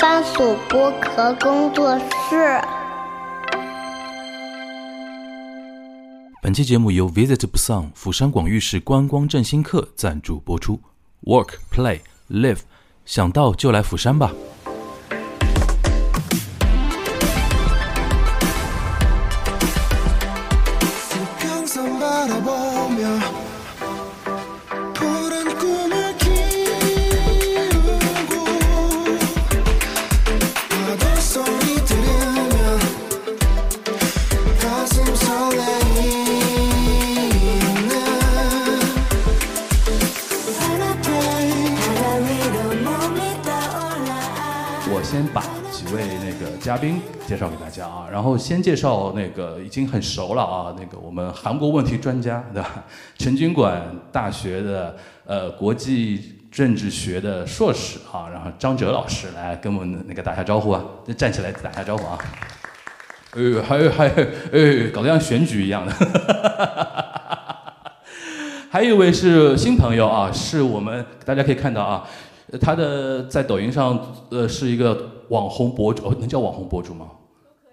番薯剥壳工作室。本期节目由 Visit Busan 釜山广域市观光振兴课赞助播出。Work, play, live，想到就来釜山吧。啊，然后先介绍那个已经很熟了啊，那个我们韩国问题专家 对吧？陈军馆大学的呃国际政治学的硕士啊，然后张哲老师来跟我们那个打下招呼啊，站起来打下招呼啊。呃，还有还有，呃，搞得像选举一样的。还有一位是新朋友啊，是我们大家可以看到啊，他的在抖音上呃是一个。网红博主哦，能叫网红博主吗？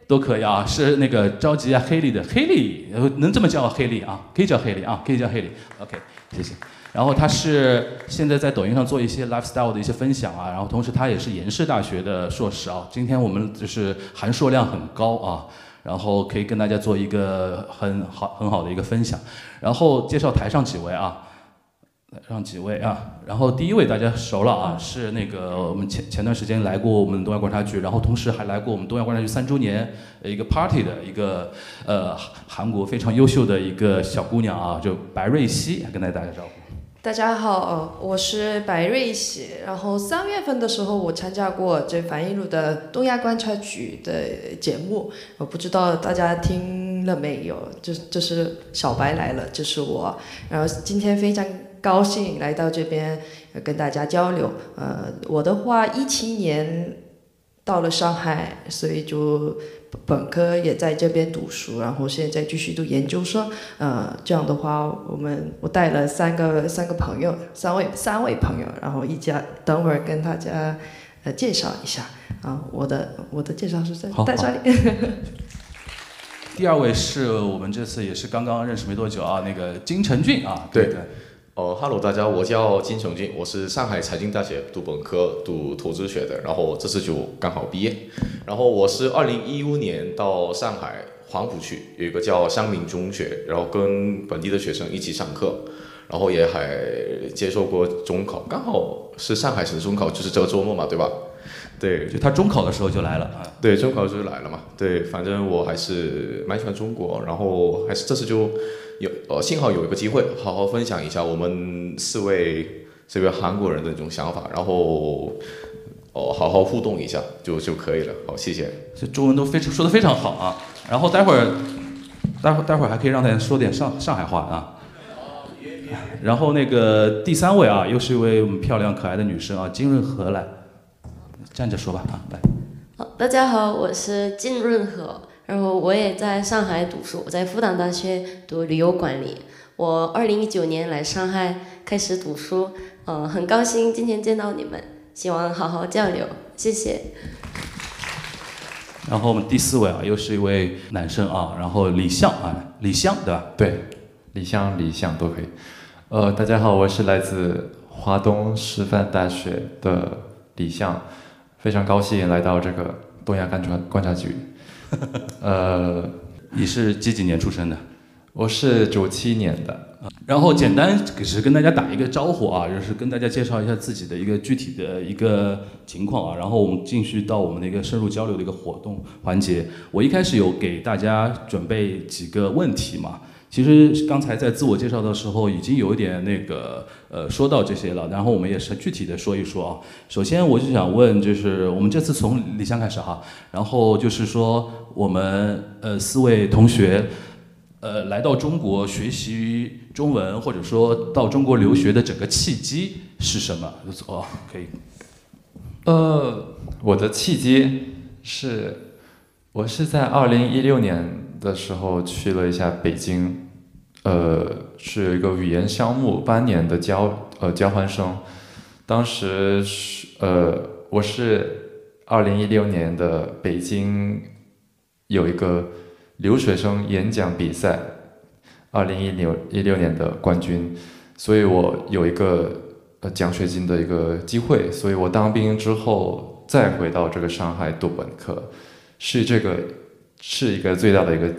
都可以啊，是那个着急啊，黑莉的黑莉，能这么叫黑莉啊？可以叫黑莉啊，可以叫黑莉。OK，谢谢。然后他是现在在抖音上做一些 lifestyle 的一些分享啊，然后同时他也是延世大学的硕士啊。今天我们就是函数量很高啊，然后可以跟大家做一个很好很好的一个分享。然后介绍台上几位啊。来让几位啊，然后第一位大家熟了啊，是那个我们前前段时间来过我们东亚观察局，然后同时还来过我们东亚观察局三周年一个 party 的一个呃韩国非常优秀的一个小姑娘啊，就白瑞希，跟大家打个招呼。大家好，我是白瑞希。然后三月份的时候，我参加过这樊一路的东亚观察局的节目，我不知道大家听了没有？就就是小白来了，就是我。然后今天非常。高兴来到这边跟大家交流。呃，我的话一七年到了上海，所以就本科也在这边读书，然后现在继续读研究生。呃，这样的话，我们我带了三个三个朋友，三位三位朋友，然后一家等会儿跟大家呃介绍一下。啊，我的我的介绍是在在这里。第二位是我们这次也是刚刚认识没多久啊，那个金成俊啊，对对。哦哈喽，大家，我叫金成俊，我是上海财经大学读本科，读投资学的，然后这次就刚好毕业。然后我是二零一五年到上海黄浦区有一个叫香明中学，然后跟本地的学生一起上课，然后也还接受过中考，刚好是上海省中考，就是这个周末嘛，对吧？对，就他中考的时候就来了啊。对，中考的时候就来了嘛。对，反正我还是蛮喜欢中国，然后还是这次就。有呃，幸好有一个机会，好好分享一下我们四位这位韩国人的这种想法，然后哦，好好互动一下就就可以了。好，谢谢。这中文都非常说的非常好啊。然后待会儿，待会儿待会儿还可以让大家说点上上海话啊。然后那个第三位啊，又是一位我们漂亮可爱的女生啊，金润和来，站着说吧啊，来。好，大家好，我是金润和。然后我也在上海读书，我在复旦大学读旅游管理。我二零一九年来上海开始读书，呃，很高兴今天见到你们，希望好好交流，谢谢。然后我们第四位啊，又是一位男生啊，然后李向啊，李相对吧？对，李相、李向都可以。呃，大家好，我是来自华东师范大学的李向，非常高兴来到这个东亚观察观察局。呃，你是几几年出生的？我是九七年的。然后简单只是跟大家打一个招呼啊，就是跟大家介绍一下自己的一个具体的一个情况啊。然后我们继续到我们的一个深入交流的一个活动环节。我一开始有给大家准备几个问题嘛。其实刚才在自我介绍的时候已经有一点那个呃说到这些了，然后我们也是具体的说一说啊。首先我就想问，就是我们这次从李湘开始哈，然后就是说我们呃四位同学呃来到中国学习中文或者说到中国留学的整个契机是什么？哦，可以。呃，我的契机是我是在二零一六年。的时候去了一下北京，呃，是一个语言项目，半年的交呃交换生。当时是呃，我是二零一六年的北京有一个留学生演讲比赛，二零一六一六年的冠军，所以我有一个呃奖学金的一个机会，所以我当兵之后再回到这个上海读本科，是这个是一个最大的一个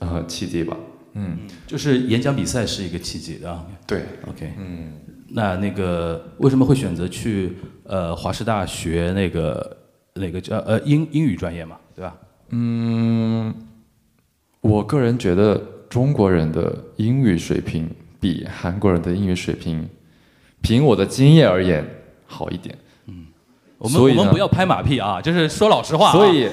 呃契机吧。嗯，就是演讲比赛是一个契机的啊。对，OK，嗯，那那个为什么会选择去呃华师大学那个那个叫呃英英语专业嘛，对吧？嗯，我个人觉得中国人的英语水平比韩国人的英语水平，凭我的经验而言好一点。我们我们不要拍马屁啊，就是说老实话、啊。所以，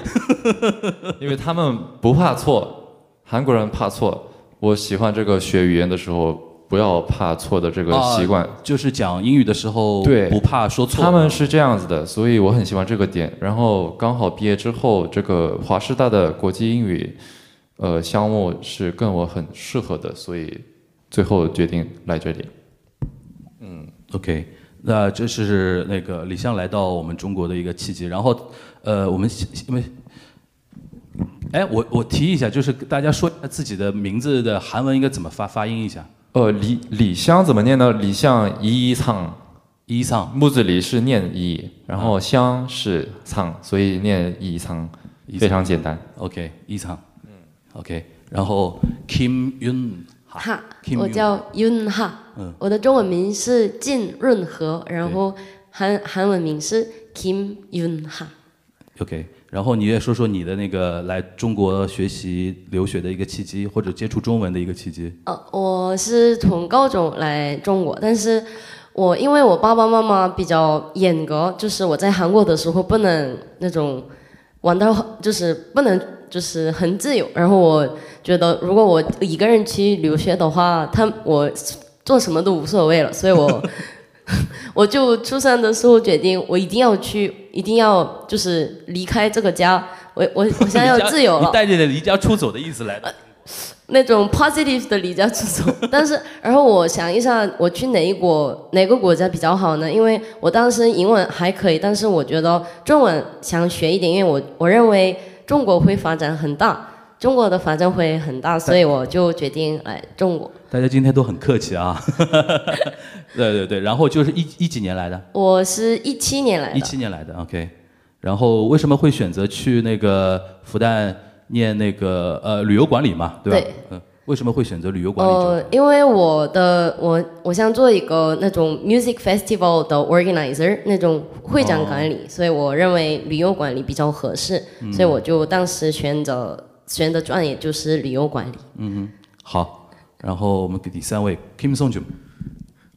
因为他们不怕错，韩国人怕错。我喜欢这个学语言的时候，不要怕错的这个习惯。就是讲英语的时候，对不怕说错。他们是这样子的，所以我很喜欢这个点。然后刚好毕业之后，这个华师大的国际英语，呃，项目是跟我很适合的，所以最后决定来这里。嗯 OK，那这是那个李湘来到我们中国的一个契机。然后，呃，我们因为，哎，我我提一下，就是大家说一下自己的名字的韩文应该怎么发发音一下。呃，李李湘怎么念呢？李湘一一唱，一唱木字李是念一，然后湘是唱，所以念一唱，非常简单。OK，一唱，嗯，OK，然后 Kim Yun 哈 Kim，我 Yun 叫 Yun 哈，嗯我的中文名是金润和，然后韩韩文名是 Kim Yun 哈。OK，然后你也说说你的那个来中国学习留学的一个契机，或者接触中文的一个契机。呃，我是从高中来中国，但是我因为我爸爸妈妈比较严格，就是我在韩国的时候不能那种玩到，就是不能就是很自由。然后我觉得如果我一个人去留学的话，他我做什么都无所谓了，所以我 我就初三的时候决定，我一定要去，一定要就是离开这个家，我我 我现在要自由了你。带着离家出走的意思来的。那种 positive 的离家出走，但是然后我想一下，我去哪一国哪个国家比较好呢？因为我当时英文还可以，但是我觉得中文想学一点，因为我我认为中国会发展很大，中国的发展会很大，所以我就决定来中国。大家今天都很客气啊。对对对，然后就是一一几年来的？我是一七年来的，一七年来的，OK。然后为什么会选择去那个复旦念那个呃旅游管理嘛，对吧？对嗯，为什么会选择旅游管理？呃，因为我的我我想做一个那种 music festival 的 organizer，那种会展管理，所以我认为旅游管理比较合适，所以我就当时选择选的专业就是旅游管理。嗯哼，好。然后我们第三位 Kim Song Jun，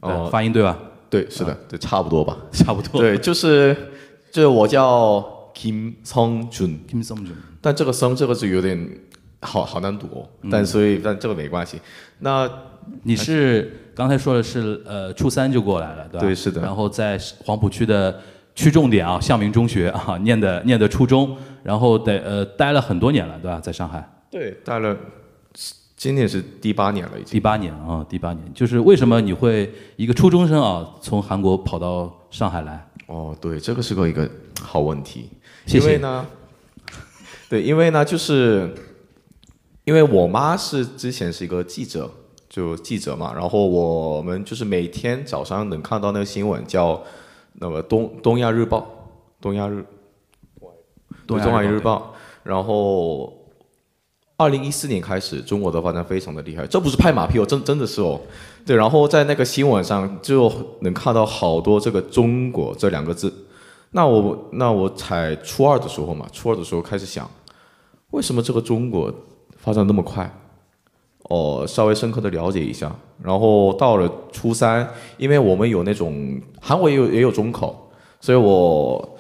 哦发音对吧？对，是的，对，差不多吧。差不多。对，就是就是我叫 Kim Song Jun，Kim Song Jun。但这个“ Song ”这个字有点好好难读哦。但所以但这个没关系。那你是刚才说的是呃初三就过来了，对吧？对是的然后在黄浦区的区重点啊向明中学啊念的念的初中，然后得呃待了很多年了，对吧？在上海。对，待了今年是第八年了，已经。第八年啊，第八年，就是为什么你会一个初中生啊，从韩国跑到上海来？哦，对，这个是个一个好问题。谢谢因为呢，对，因为呢，就是因为我妈是之前是一个记者，就记者嘛，然后我们就是每天早上能看到那个新闻，叫那个东东亚日报，东亚日，对，中华日报，然后。二零一四年开始，中国的发展非常的厉害，这不是拍马屁哦，真真的是哦。对，然后在那个新闻上就能看到好多这个“中国”这两个字。那我那我才初二的时候嘛，初二的时候开始想，为什么这个中国发展那么快？哦，稍微深刻的了解一下。然后到了初三，因为我们有那种韩国也有也有中考，所以我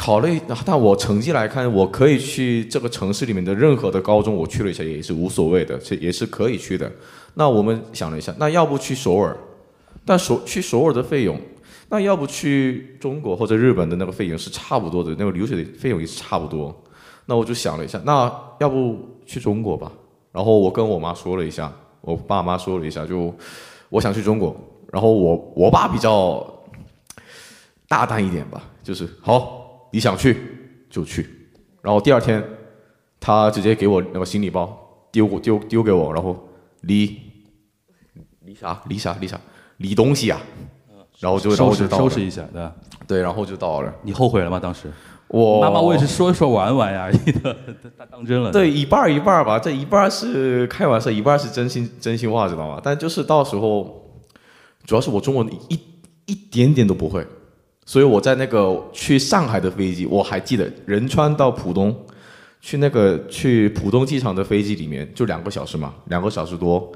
考虑，但我成绩来看，我可以去这个城市里面的任何的高中，我去了一下也是无所谓的，是也是可以去的。那我们想了一下，那要不去首尔？但首去首尔的费用，那要不去中国或者日本的那个费用是差不多的，那个留学的费用也是差不多。那我就想了一下，那要不去中国吧？然后我跟我妈说了一下，我爸妈说了一下，就我想去中国。然后我我爸比较大胆一点吧，就是好，你想去就去。然后第二天，他直接给我那个行李包丢我丢丢给我，然后离离啥离啥离啥理东西啊，然后就然收拾后就收拾一下，对吧？对，然后就到了。你后悔了吗？当时我妈妈我也是说一说玩玩呀，当当真了。对，一半一半吧，这一半是开玩笑，一半是真心真心话，知道吗？但就是到时候，主要是我中文一一点点都不会，所以我在那个去上海的飞机，我还记得仁川到浦东，去那个去浦东机场的飞机里面就两个小时嘛，两个小时多，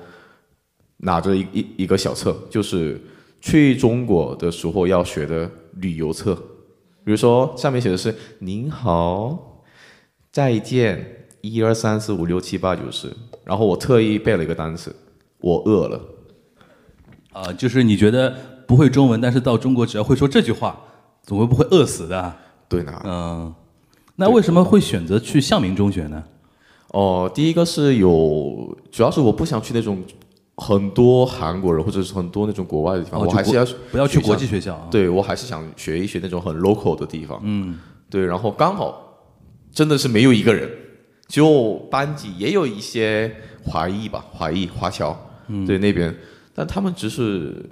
拿着一一一个小册，就是去中国的时候要学的旅游册，比如说上面写的是“您好”。再见，一二三四五六七八九十。然后我特意背了一个单词，我饿了。啊、就是你觉得不会中文，但是到中国只要会说这句话，总会不会饿死的。对呢。嗯，那为什么会选择去向明中学呢？哦、第一个是有，主要是我不想去那种很多韩国人或者是很多那种国外的地方，哦我还是要不要去国际学校啊。对我还是想学一学那种很 local 的地方。嗯，对，然后刚好真的是没有一个人，就班级也有一些华裔吧，华裔华侨，嗯对那边，但他们只是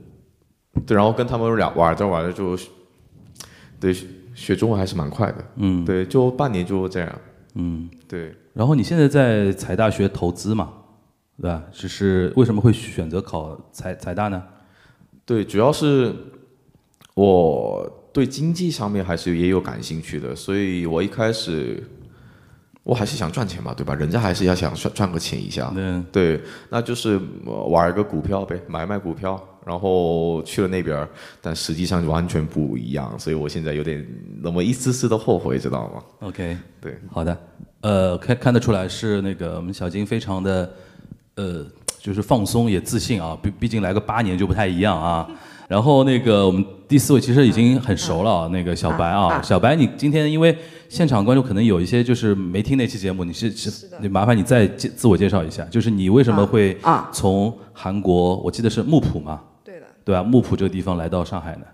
对，然后跟他们俩玩着玩着就，对学中文还是蛮快的，嗯，对，就半年就这样，嗯，对。然后你现在在财大学投资嘛，对吧？只是为什么会选择考财财大呢？对，主要是我对经济上面还是也有感兴趣的，所以我一开始我还是想赚钱嘛，对吧？人家还是要想赚赚个钱一下，嗯，对，那就是呃玩一个股票呗，买卖股票，然后去了那边，但实际上完全不一样，所以我现在有点那么一丝丝的后悔，知道吗？OK，对，好的，呃，看看得出来是那个我们小金非常的，呃，就是放松也自信啊，毕毕竟来个八年就不太一样啊。然后那个我们第四位其实已经很熟了啊，那个小白啊，小白，你今天因为现场观众可能有一些就是没听那期节目，你是是，你麻烦你再介自我介绍一下，就是你为什么会啊。从韩国，我记得是木浦嘛，对的。对吧？木浦这个地方来到上海呢？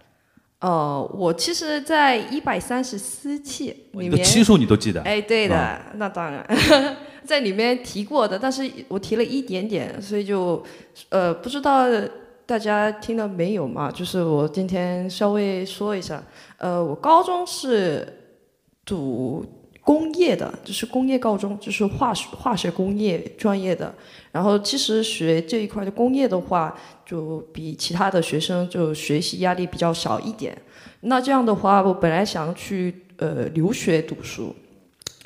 哦，我其实，在一百三十四期里面，你期数你都记得？哎，对的，啊那当然，在里面提过的，但是我提了一点点，所以就呃不知道大家听了没有嘛？就是我今天稍微说一下，呃，我高中是读工业的，就是工业高中，就是化学化学工业专业的。然后其实学这一块的工业的话，就比其他的学生就学习压力比较少一点。那这样的话，我本来想去呃留学读书，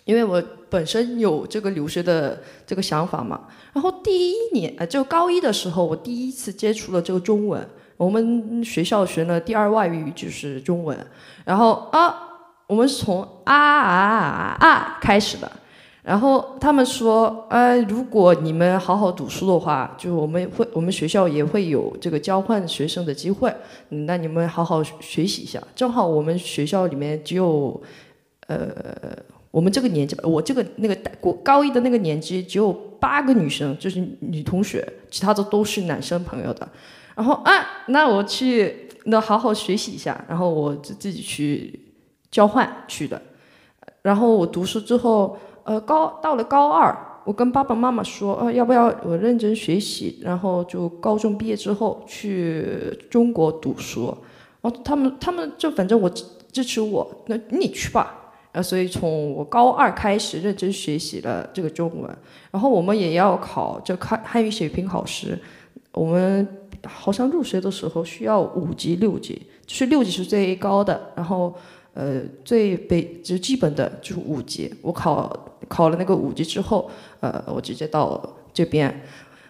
因为我本身有这个留学的这个想法嘛。然后第一年呃，就高一的时候，我第一次接触了这个中文。我们学校学的第二外语就是中文，然后啊，我们是从啊啊啊啊开始的。然后他们说，呃，如果你们好好读书的话，就我们会我们学校也会有这个交换学生的机会，那你们好好学习一下。正好我们学校里面只有，呃，我们这个年纪，我这个那个国高一的那个年级只有八个女生，就是女同学，其他的都是男生朋友的。然后啊，那我去那好好学习一下，然后我就自己去交换去的。然后我读书之后，呃，高到了高二，我跟爸爸妈妈说，呃，要不要我认真学习，然后就高中毕业之后去中国读书。然后他们他们就反正我支支持我，那你去吧。呃，所以从我高二开始认真学习了这个中文，然后我们也要考这汉汉语水平考试，我们好像入学的时候需要五级六级，就是六级是最高的，然后呃最北就基本的就是五级。我考考了那个五级之后，呃，我直接到这边。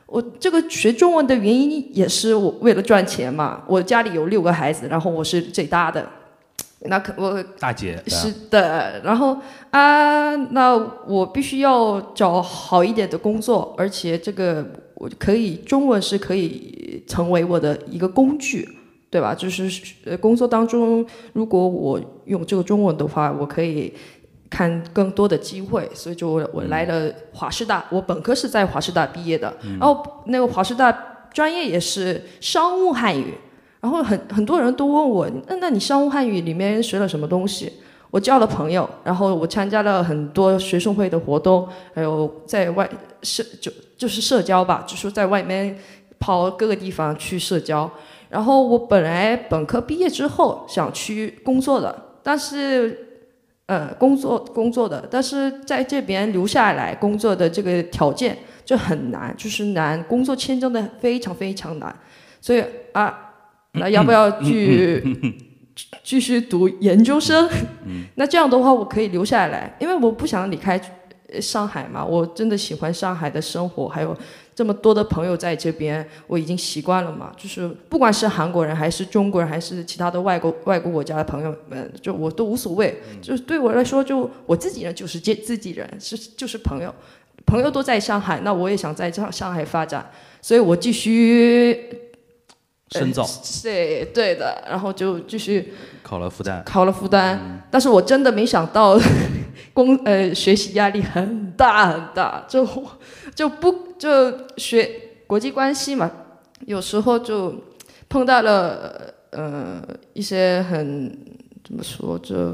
我这个学中文的原因也是我为了赚钱嘛。我家里有六个孩子，然后我是最大的，那可我大姐是的，然后啊，那我必须要找好一点的工作，而且这个我可以中文是可以成为我的一个工具，对吧？就是呃工作当中，如果我用这个中文的话，我可以看更多的机会，所以就我我来了华师大，我本科是在华师大毕业的，然后那个华师大专业也是商务汉语。然后很很多人都问我，那那你商务汉语里面学了什么东西？我交了朋友，然后我参加了很多学生会的活动，还有在外社就就是社交吧，就是在外面跑各个地方去社交。然后我本来本科毕业之后想去工作的，但是呃工作工作的，但是在这边留下来工作的这个条件就很难，就是难，工作签证的非常非常难，所以啊，那要不要去？继续读研究生，那这样的话我可以留下来，因为我不想离开上海嘛。我真的喜欢上海的生活，还有这么多的朋友在这边，我已经习惯了嘛。就是不管是韩国人还是中国人，还是其他的外国外国国家的朋友们，就我都无所谓。就是对我来说，就我自己人就是自自己人，是就是朋友，朋友都在上海，那我也想在上上海发展，所以我继续。深造，对对的，然后就继续考了复旦，考了复旦，但是我真的没想到，工呃学习压力很大很大，就就不就学国际关系嘛，有时候就碰到了呃一些很怎么说就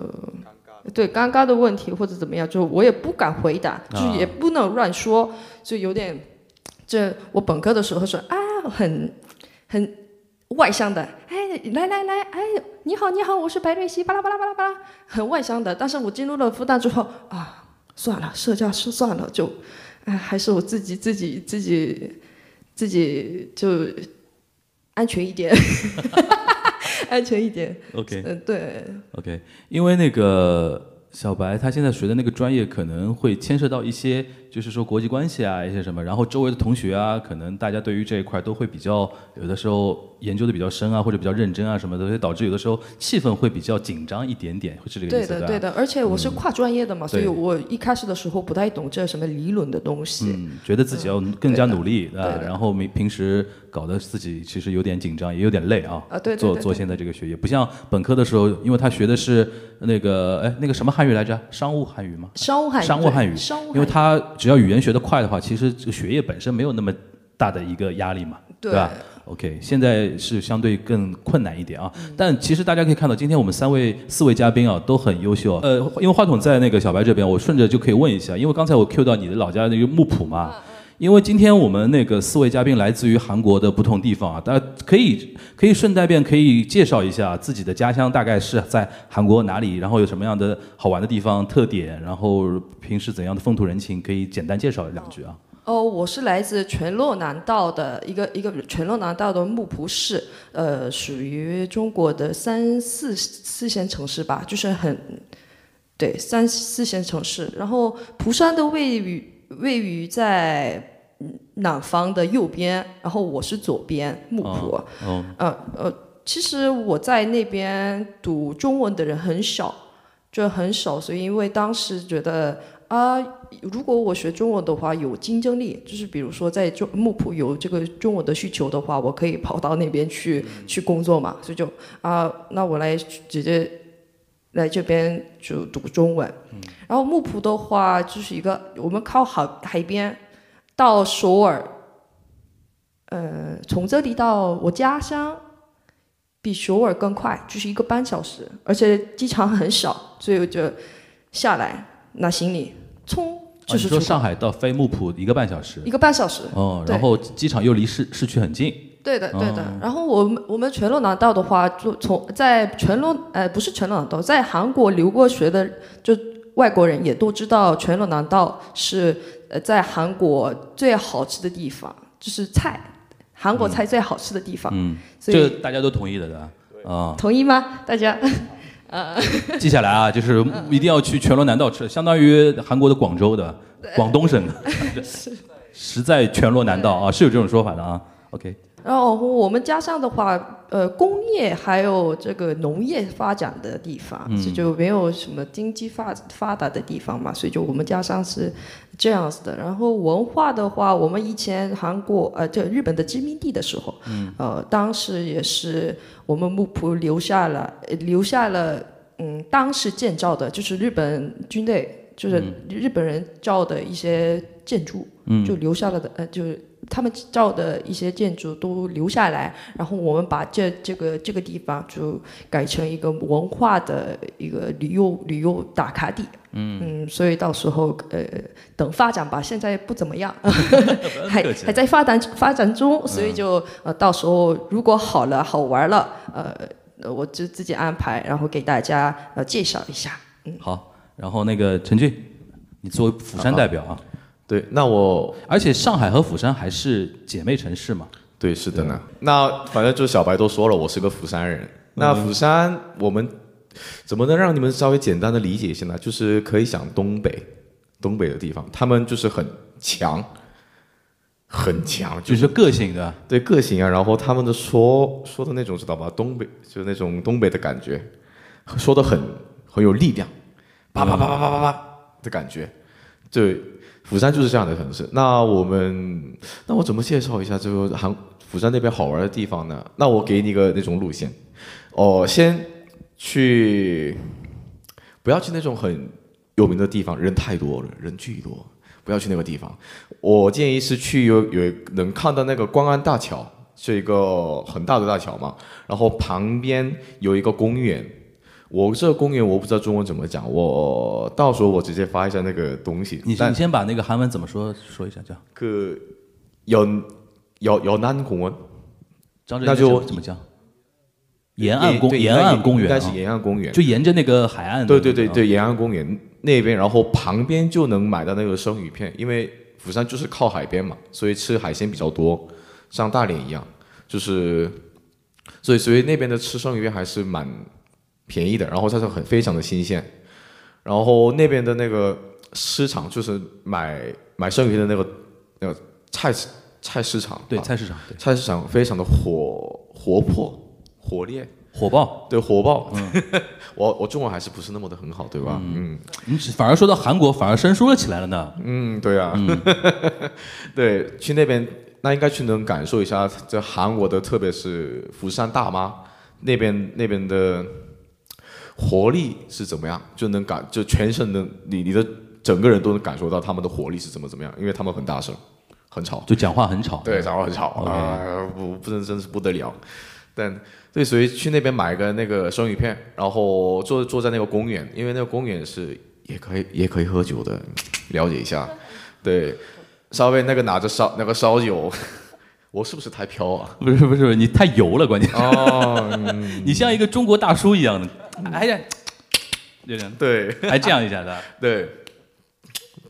对尴尬的问题或者怎么样，就我也不敢回答，就也不能乱说，就有点这我本科的时候说啊很很。外向的，哎，来来来，哎，你好你好，我是白瑞希，巴拉巴拉巴拉巴拉，很外向的。但是我进入了复旦之后，啊，算了，社交是算了，就，哎，还是我自己自己自己自己就安全一点，安全一点。OK，嗯，对。OK，因为那个小白他现在学的那个专业可能会牵涉到一些。就是说国际关系啊，一些什么，然后周围的同学啊，可能大家对于这一块都会比较，有的时候研究的比较深啊，或者比较认真啊什么的，所以导致有的时候气氛会比较紧张一点点，会是这个意思对的，对的，而且我是跨专业的嘛，所以我一开始的时候不太懂这什么理论的东西，嗯，觉得自己要更加努力啊，然后平平时搞得自己其实有点紧张，也有点累啊，啊，对，做做现在这个学业，不像本科的时候，因为他学的是那个哎那个什么汉语来着，商务汉语吗？商务汉语，商务汉语，商务，因为他只要语言学得快。的话，其实这个学业本身没有那么大的一个压力嘛，对吧？OK，现在是相对更困难一点啊。但其实大家可以看到，今天我们三位、四位嘉宾啊都很优秀。呃，因为话筒在那个小白这边，我顺着就可以问一下，因为刚才我 Q 到你的老家那个木浦嘛。因为今天我们那个四位嘉宾来自于韩国的不同地方啊，大家可以可以顺带便可以介绍一下自己的家乡大概是在韩国哪里，然后有什么样的好玩的地方特点，然后平时怎样的风土人情，可以简单介绍两句啊。哦，我是来自全洛南道的一个一个全洛南道的木浦市，呃，属于中国的三四四线城市吧，就是很对三四线城市。然后蒲山的位于。位于在南方的右边，然后我是左边木浦。嗯呃，其实我在那边读中文的人很少，就很少，所以因为当时觉得啊，如果我学中文的话有竞争力，就是比如说在中木浦有这个中文的需求的话，我可以跑到那边去去工作嘛，所以就啊，那我来直接。来这边就读中文，然后木浦的话就是一个我们靠海海边，到首尔，呃，从这里到我家乡，比首尔更快，就是一个半小时，而且机场很少，所以我就下来拿行李，冲就是说上海到飞木浦一个半小时，一个半小时哦，然后机场又离市市区很近。对的，对的。然后我们我们全罗南道的话，就从在全罗呃不是全罗南道，在韩国留过学的就外国人也都知道全罗南道是呃在韩国最好吃的地方，就是菜，韩国菜最好吃的地方。嗯，这大家都同意的，对吧？啊，同意吗？大家？呃，记下来啊，就是一定要去全罗南道吃，相当于韩国的广州的广东省的，实 在全罗南道啊，是有这种说法的啊。OK。然后我们家乡的话，呃，工业还有这个农业发展的地方，这就没有什么经济发发达的地方嘛，所以就我们家乡是这样子的。然后文化的话，我们以前韩国呃，就日本的殖民地的时候，呃，当时也是我们木浦留下了留下了，嗯，当时建造的就是日本军队就是日本人造的一些建筑，嗯就留下了的，呃，就是他们造的一些建筑都留下来，然后我们把这这个这个地方就改成一个文化的一个旅游旅游打卡地。嗯。嗯所以到时候呃等发展吧，现在不怎么样，还还在发展发展中，所以就呃到时候如果好了好玩了，呃呃我就自己安排，然后给大家呃介绍一下。嗯。好，然后那个陈俊，你作为釜山代表啊，对，那我而且上海和釜山还是姐妹城市嘛，对是的呢。那反正就是小白都说了，我是个釜山人。那釜山我们怎么能让你们稍微简单的理解一下呢？就是可以想东北，东北的地方，他们就是很强，很强，就是个性的。对个性啊，然后他们的说说的那种知道吧，东北就是那种东北的感觉，说的很很有力量，叭叭叭叭叭叭叭的感觉。对，釜山就是这样的城市。那我们，那我怎么介绍一下这个韩釜山那边好玩的地方呢？那我给你个那种路线，哦，先去，不要去那种很有名的地方，人太多了，人巨多，不要去那个地方。我建议是去有有能看到那个光安大桥，是一个很大的大桥嘛，然后旁边有一个公园。我这个公园我不知道中文怎么讲，我到时候我直接发一下那个东西。你但你先把那个韩文怎么说说一下，叫그 연, 연, 연안 공원 张那就怎么讲？沿岸公对沿岸公园啊，应该是沿岸公园，就沿着那个海岸的那个。对对对对，沿岸公园那边，然后旁边就能买到那个生鱼片，因为釜山就是靠海边嘛，所以吃海鲜比较多，像大连一样，就是，所以所以那边的吃生鱼片还是蛮 便宜的，然后它是很非常的新鲜，然后那边的那个市场就是买买生鱼片的那个那个菜市菜市场，啊对菜市场对。菜市场非常的火活泼活烈，火爆。对火爆，我我中文还是不是那么的很好，对吧？嗯。你只反而说到韩国，反而生疏了起来了呢。嗯，对啊，对，去那边那应该去能感受一下这韩国的，特别是釜山大妈那边那边的活力是怎么样，就能感就全身的你你的整个人都能感受到他们的活力是怎么怎么样，因为他们很大声，很吵。就讲话很吵。对，讲话很吵啊，不不真真是不得了。但对，所以去那边买个那个生鱼片，然后坐坐在那个公园，因为那个公园是也可以也可以喝酒的，了解一下。对，稍微那个拿着烧那个烧酒，我是不是太飘啊？不是不是，你太油了，关键。哦，你像一个中国大叔一样的，哎呀，就这样，对还这样一下的。对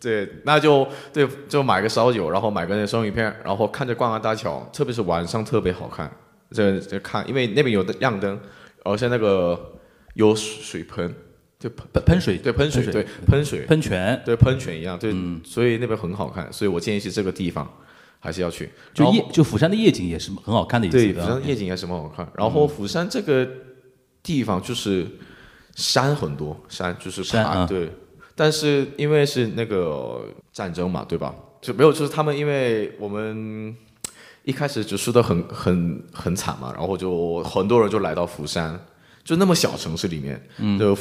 对，那就对，就买个烧酒，然后买个那个生鱼片，然后看着逛安大桥，特别是晚上特别好看。这这看，因为那边有亮灯，而且那个有水盆，就喷喷喷水，对喷水，对喷水，喷泉，对喷泉一样，对，所以那边很好看，所以我建议是这个地方还是要去。就夜就釜山的夜景也是很好看的一对，釜山夜景也是蛮好看。然后釜山这个地方就是山很多，山就是山对。但是因为是那个战争嘛，对吧？就没有，就是他们因为我们一开始就输得很很很惨嘛，然后就很多人就来到釜山，就那么小城市里面，嗯，就，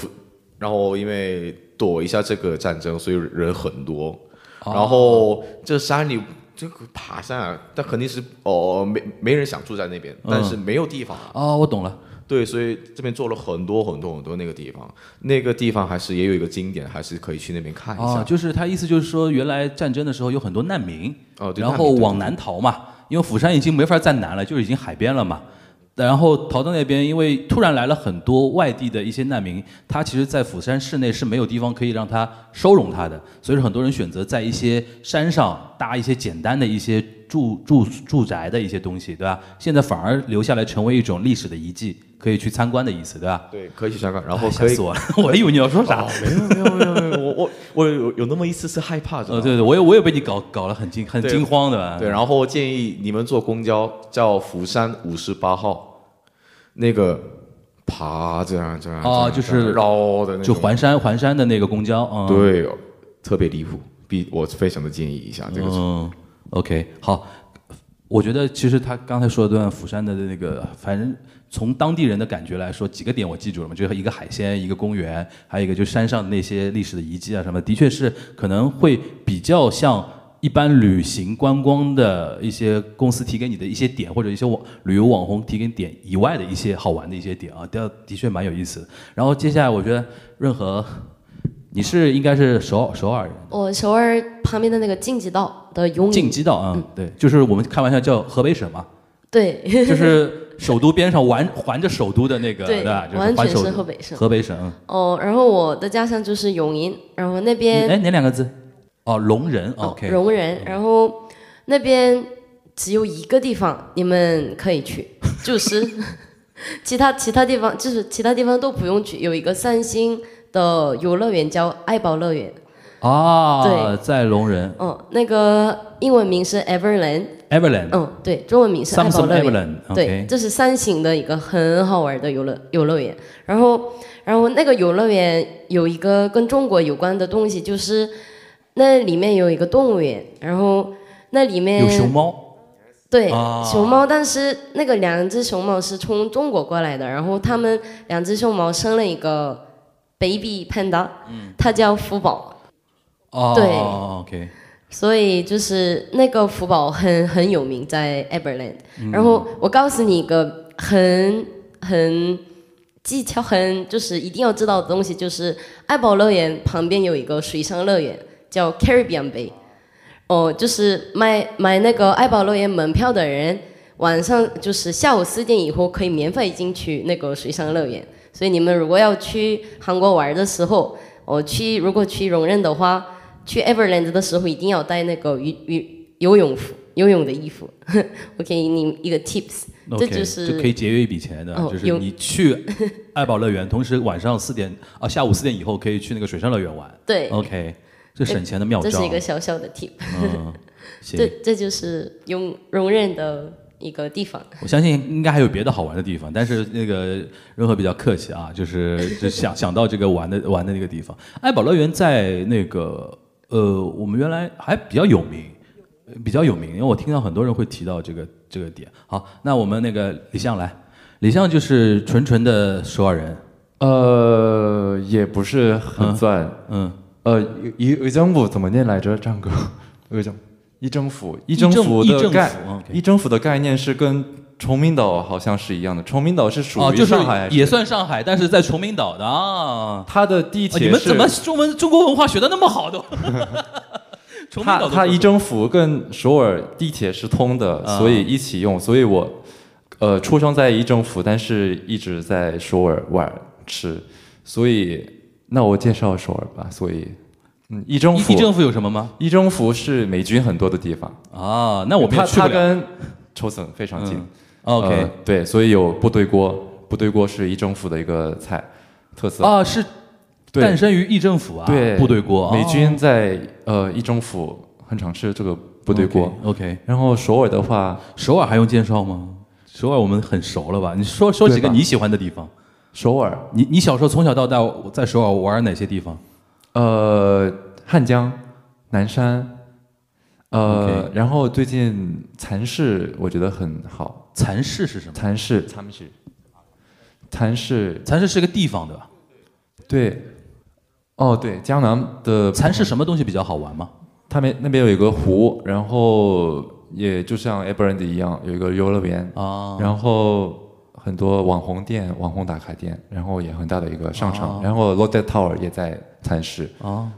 然后因为躲一下这个战争，所以人很多。然后这山里这个爬山啊，但肯定是哦，没没人想住在那边，但是没有地方啊。哦，我懂了。对，所以这边做了很多很多很多那个地方，那个地方还是也有一个经典，还是可以去那边看一下。哦，就是他意思就是说，原来战争的时候有很多难民，哦，对然后往南逃嘛，因为釜山已经没法再南了，就是已经海边了嘛。然后逃到那边，因为突然来了很多外地的一些难民，他其实，在釜山市内是没有地方可以让他收容他的，所以说很多人选择在一些山上搭一些简单的一些住住住宅的一些东西，对吧？现在反而留下来成为一种历史的遗迹，可以去参观的意思，对吧？对，可以去参观，然后哎可以吓死我了，我还以为你要说啥哦。没有没有没有没有，我我我有有那么一丝丝害怕，呃，吗对对，我也我也被你搞搞得很惊很惊慌的吧？对，然后建议你们坐公交叫釜山五十八号，那个爬这样这样啊就是绕的就环山环山的那个公交，嗯，，对，特别离谱，必我非常的建议一下这个。嗯，OK，好，我觉得其实他刚才说的段釜山的那个，反正从当地人的感觉来说，几个点我记住了嘛，就是一个海鲜，一个公园，还有一个就是山上那些历史的遗迹啊什么，的确是可能会比较像一般旅行观光的一些公司提给你的一些点，或者一些网旅游网红提给点以外的一些好玩的一些点啊，的的确蛮有意思。然后接下来我觉得任何，你是应该是首首尔人。我首尔旁边的那个晋级道的永晋级道啊，对，就是我们开玩笑叫河北省嘛，对，就是首都边上环环着首都的那个，对吧？就是完全是河北省。河北省。嗯哦，然后我的家乡就是永宁，然后那边哎，哪两个字？哦，龙人。OK。龙人，然后那边只有一个地方你们可以去，就是 其他其他地方就是其他地方都不用去，有一个三星的游乐园叫爱宝乐园，啊，对在龙人嗯，那个英文名是 Everland，Everland。嗯，对，中文名是爱宝乐园。Everland。对。这是三型的一个很好玩的游乐游乐园。然后，然后那个游乐园有一个跟中国有关的东西，就是那里面有一个动物园，然后那里面有熊猫。对、啊熊猫，但是那个两只熊猫是从中国过来的，然后他们两只熊猫生了一个 baby panda，、它叫福宝。哦。对 OK。所以就是那个福宝很很有名，在 Everland。然嗯后我告诉你一个很很技巧很就是一定要知道的东西，就是爱宝乐园旁边有一个水上乐园叫 Caribbean Bay。哦，就是买买那个爱宝乐园门票的人，晚上就是下午四点以后可以免费进去那个水上乐园。所以你们如果要去韩国玩的时候，哦，去如果去容忍的话，去 Everland 的时候一定要带那个游游游泳服、游泳的衣服。我给你一个 tips，OK，这就是就可以节约一笔钱的，哦就是你去爱宝乐园，同时晚上四点啊下午四点以后可以去那个水上乐园玩。对，OK，这省钱的妙招。这是一个小小的 tip。嗯，行 这，这就是容容忍的一个地方。我相信应该还有别的好玩的地方，但是那个任何比较客气啊，就是就想想到这个玩的玩的那个地方。爱宝乐园在那个呃，我们原来还比较有名，比较有名，因为我听到很多人会提到这个这个点。好，那我们那个李相来，李相就是纯纯的首尔人，呃，也不是很算。嗯，呃，一의정부怎么念来着？张哥，의정 一政府，一政府的概府，OK 一政府的概念是跟崇明岛好像是一样的。崇明岛是属哦，于上海也算上海，但是在崇明岛的啊。它的地铁你们怎么中文中国文化学的那么好都？崇明它岛的它一政府跟首尔地铁是通的，啊所以一起用。所以我呃出生在一政府，但是一直在首尔玩吃，所以那我介绍首尔吧。所以嗯，一政府一政府有什么吗？一政府是美军很多的地方，啊，那我们它也去不了。它跟抽森非常近。嗯 OK，呃对，所以有部队锅，部队锅是一政府的一个菜特色。啊，是对诞生于议政府啊，对，部队锅，美军哦在呃一政府很常吃这个部队锅。OK，然后首尔的话，首尔还用介绍吗？首尔我们很熟了吧？你说说几个你喜欢的地方。首尔你你小时候从小到大在首尔玩哪些地方？呃汉江、南山。呃然后最近蚕市我觉得很好，蚕市是什么？蚕市，蚕市，蚕市，蚕市是个地方对吧？对，哦对，江南的蚕市什么东西比较好玩吗？他们那边有一个湖，然后也就像 a b r a n d 一样有一个游乐园，啊，然后很多网红店、网红打卡店，然后也很大的一个商场，哦然后 Lotte Tower 也在蚕市，啊，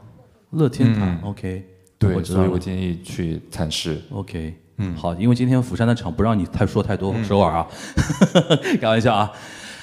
乐天堂嗯，OK，对，所以我建议去蚕市。OK，嗯好，因为今天釜山的场不让你太说太多首尔啊，开玩笑啊。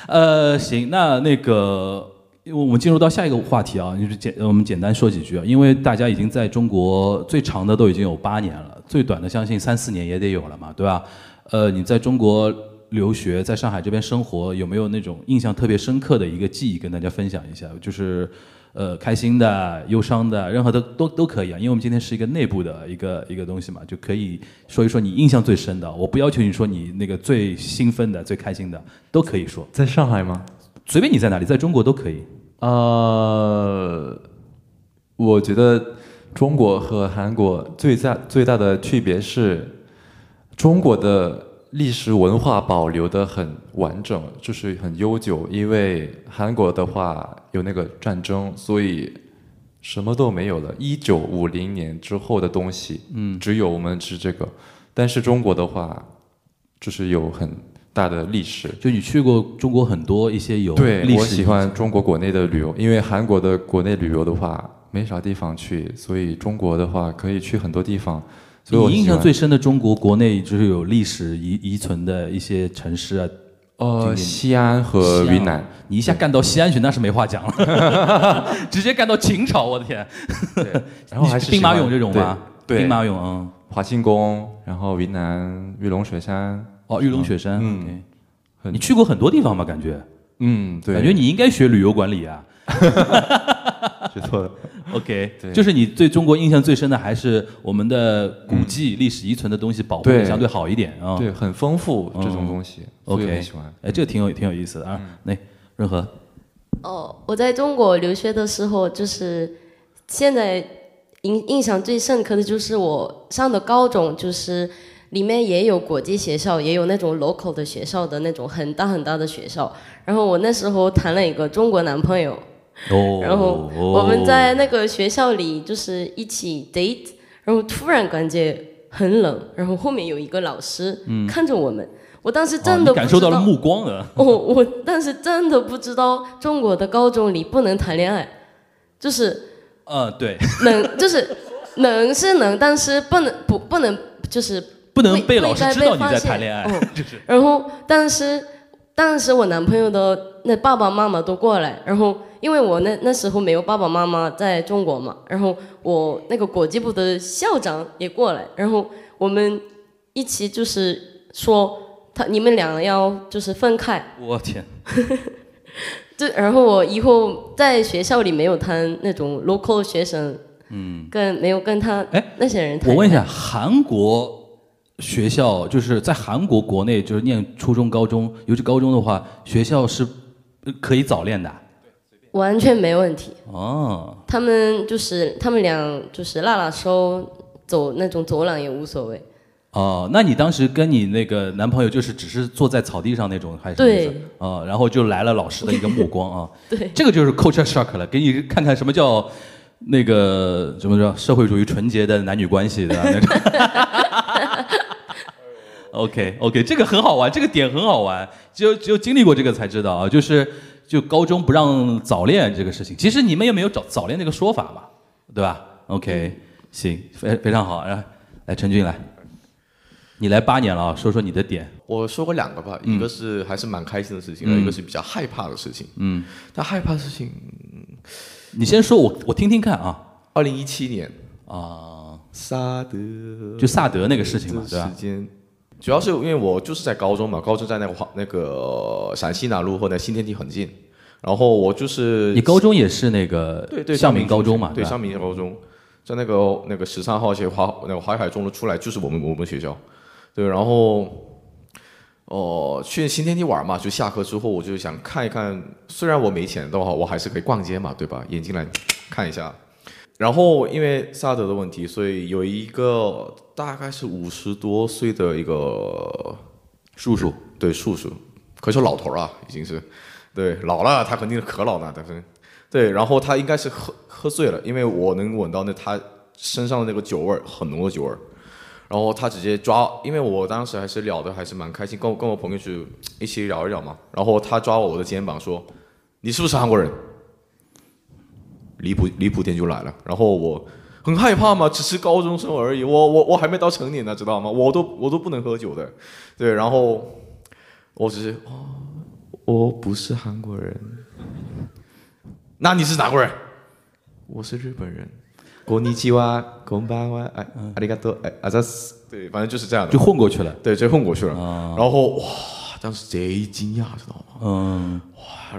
呃，行，那那个，因为我们进入到下一个话题啊，就是简我们简单说几句啊，因为大家已经在中国最长的都已经有八年了，最短的相信三四年也得有了嘛，对吧？呃，你在中国留学，在上海这边生活，有没有那种印象特别深刻的一个记忆跟大家分享一下？就是呃，开心的、忧伤的，任何的都都可以啊，因为我们今天是一个内部的一个一个东西嘛，就可以说一说你印象最深的。我不要求你说你那个最兴奋的、最开心的，都可以说，在上海吗？随便你在哪里，在中国都可以。呃，我觉得中国和韩国最大最大的区别是，中国的历史文化保留的很完整，就是很悠久。因为韩国的话有那个战争，所以什么都没有了。一九五零年之后的东西，嗯，只有我们是这个。但是中国的话，就是有很大的历史。就你去过中国很多一些有对，历史我喜欢中国国内的旅游，因为韩国的国内旅游的话没啥地方去，所以中国的话可以去很多地方。所以我你印象最深的中国国内就是有历史遗遗存的一些城市啊，呃西安和云南，你一下干到西安去，那是没话讲了，直接干到秦朝，我的天！然后还是兵马俑这种吗？对，兵马俑，华清宫，然后云南玉龙雪山，哦，玉龙雪山。嗯你去过很多地方吧？感觉，嗯，对，感觉你应该学旅游管理啊。是错的。OK，对就是你对中国印象最深的还是我们的古迹、历史遗存的东西保护的相对好一点啊。对，很丰富这种嗯东西，OK，很喜欢。哎，这个挺有挺有意思的啊。那任何哦，我在中国留学的时候，就是现在印印象最深刻的就是我上的高中，就是里面也有国际学校，也有那种 local 的学校的那种很大很大的学校。然后我那时候谈了一个中国男朋友，哦，然后我们在那个学校里就是一起 date，然后突然感觉很冷，然后后面有一个老师看着我们，我当时哦真的感受到了目光了。哦，我当时真的不知道中国的高中里不能谈恋爱，就是呃，对，能就是能是能，但是不能不不能就是不能被老师知道你被发现在谈恋爱哦，就是。然后，但是当时我男朋友的那爸爸妈妈都过来，然后因为我那那时候没有爸爸妈妈在中国嘛，然后我那个国际部的校长也过来，然后我们一起就是说他你们俩要就是分开，我天，就然后我以后在学校里没有谈那种 local 学生，嗯，跟没有跟他哎那些人谈。我问一下，，韩国学校就是在韩国国内就是念初中、高中，尤其高中的话，学校是呃可以早恋的啊完全没问题。哦。他们就是他们俩就是拉拉手走那种走廊也无所谓。哦，那你当时跟你那个男朋友就是只是坐在草地上那种，还是对啊、然后就来了老师的一个目光啊，对，这个就是 culture shock 了，给你看看什么叫那个什么叫社会主义纯洁的男女关系的那种。OK OK，这个很好玩，这个点很好玩，只有只有经历过这个才知道啊，就是就高中不让早恋这个事情，其实你们也没有早早恋这个说法嘛，对吧？OK，行，非非常好，来来陈俊来，你来八年了啊，说说你的点。我说过两个吧，一个是还是蛮开心的事情，一个是比较害怕的事情。嗯，但害怕的事情，你先说，我我听听看啊二零一七年啊，萨德就萨德那个事情嘛，对吧时？间，主要是因为我就是在高中嘛，高中在那个华那个陕西南路和那新天地很近，然后我就是你高中也是那个对对向明高中嘛，对，吧向明高中，在那个那个十三号线华那个淮海中路出来就是我们我们学校，对，然后哦、去新天地玩嘛，就下课之后我就想看一看，虽然我没钱的话，我还是可以逛街嘛，对吧？眼睛来看一下。然后因为萨德的问题，所以有一个大概是五十多岁的一个叔叔，对叔叔，可以说老头儿啊，已经是，对老了，他肯定是可老了，但是，对，然后他应该是喝喝醉了，因为我能闻到那他身上的那个酒味儿，很浓的酒味儿，然后他直接抓，因为我当时还是聊的还是蛮开心，跟我跟我朋友去一起聊一聊嘛，然后他抓我的肩膀说：“你是不是韩国人？”离谱离谱点就来了，然后我很害怕嘛，只是高中生而已，我我我还没到成年呢，知道吗？我都我都不能喝酒的，对，然后我只是哦，我不是韩国人，那你是哪国人？我是日本人。こんにちは、こんばんは、哎，ありがとう，哎，あざす。对，反正就是这样的，就混过去了。对，就混过去了。啊然后哇，当时贼惊讶，知道吗？嗯，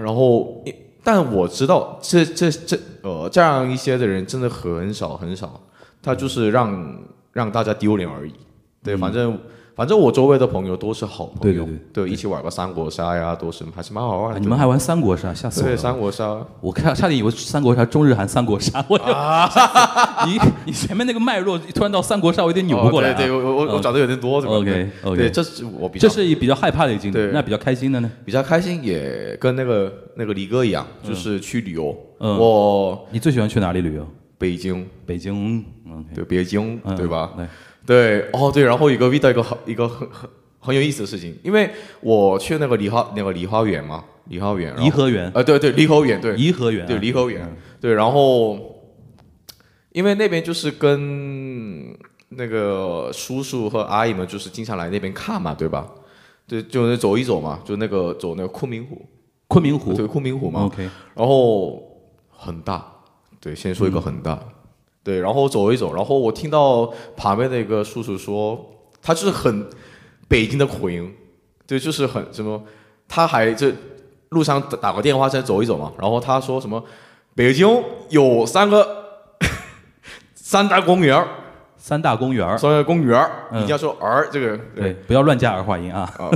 然后， 但我知道这这这呃这样一些的人真的很少很少，他就是让让大家丢脸而已。对，反正反正我周围的朋友都是好朋友，对对对一起玩个三国杀呀，都是还是蛮好玩的。啊你们还玩三国杀，吓死我对！三国杀，我看差点以为三国杀中日韩三国杀，我就、你你前面那个脉络突然到三国杀，我有点扭不过来、对对，我我我嗯。找的有点多，这个 OK 对 OK，对，这是我比较这是比较害怕的一个经历对，那比较开心的呢？比较开心，也跟那个那个李哥一样，就是去旅游。嗯。我你最喜欢去哪里旅游？北京，北京对北京，嗯对吧？对，对，哦对，然后一个遇到一个很一个很很很有意思的事情，因为我去那个梨花那个梨花园嘛，梨花园，颐和园，呃对对颐和园对。颐和园啊，对颐和园嗯。对，然后因为那边就是跟那个叔叔和阿姨们就是经常来那边看嘛，对吧？对，就是走一走嘛，就那个走那个昆明湖，昆明湖。对昆明湖嘛，，OK，然后很大，对，先说一个很大，对，然后走一走，然后我听到旁边的一个叔叔说，他就是很北京的口音，对，就是很什么，他还这路上打打个电话再走一走嘛，然后他说什么，北京有三个三大公园儿，三大公园儿，三大公园儿，嗯。一定要说儿这个，对，不要乱加儿化音啊。啊，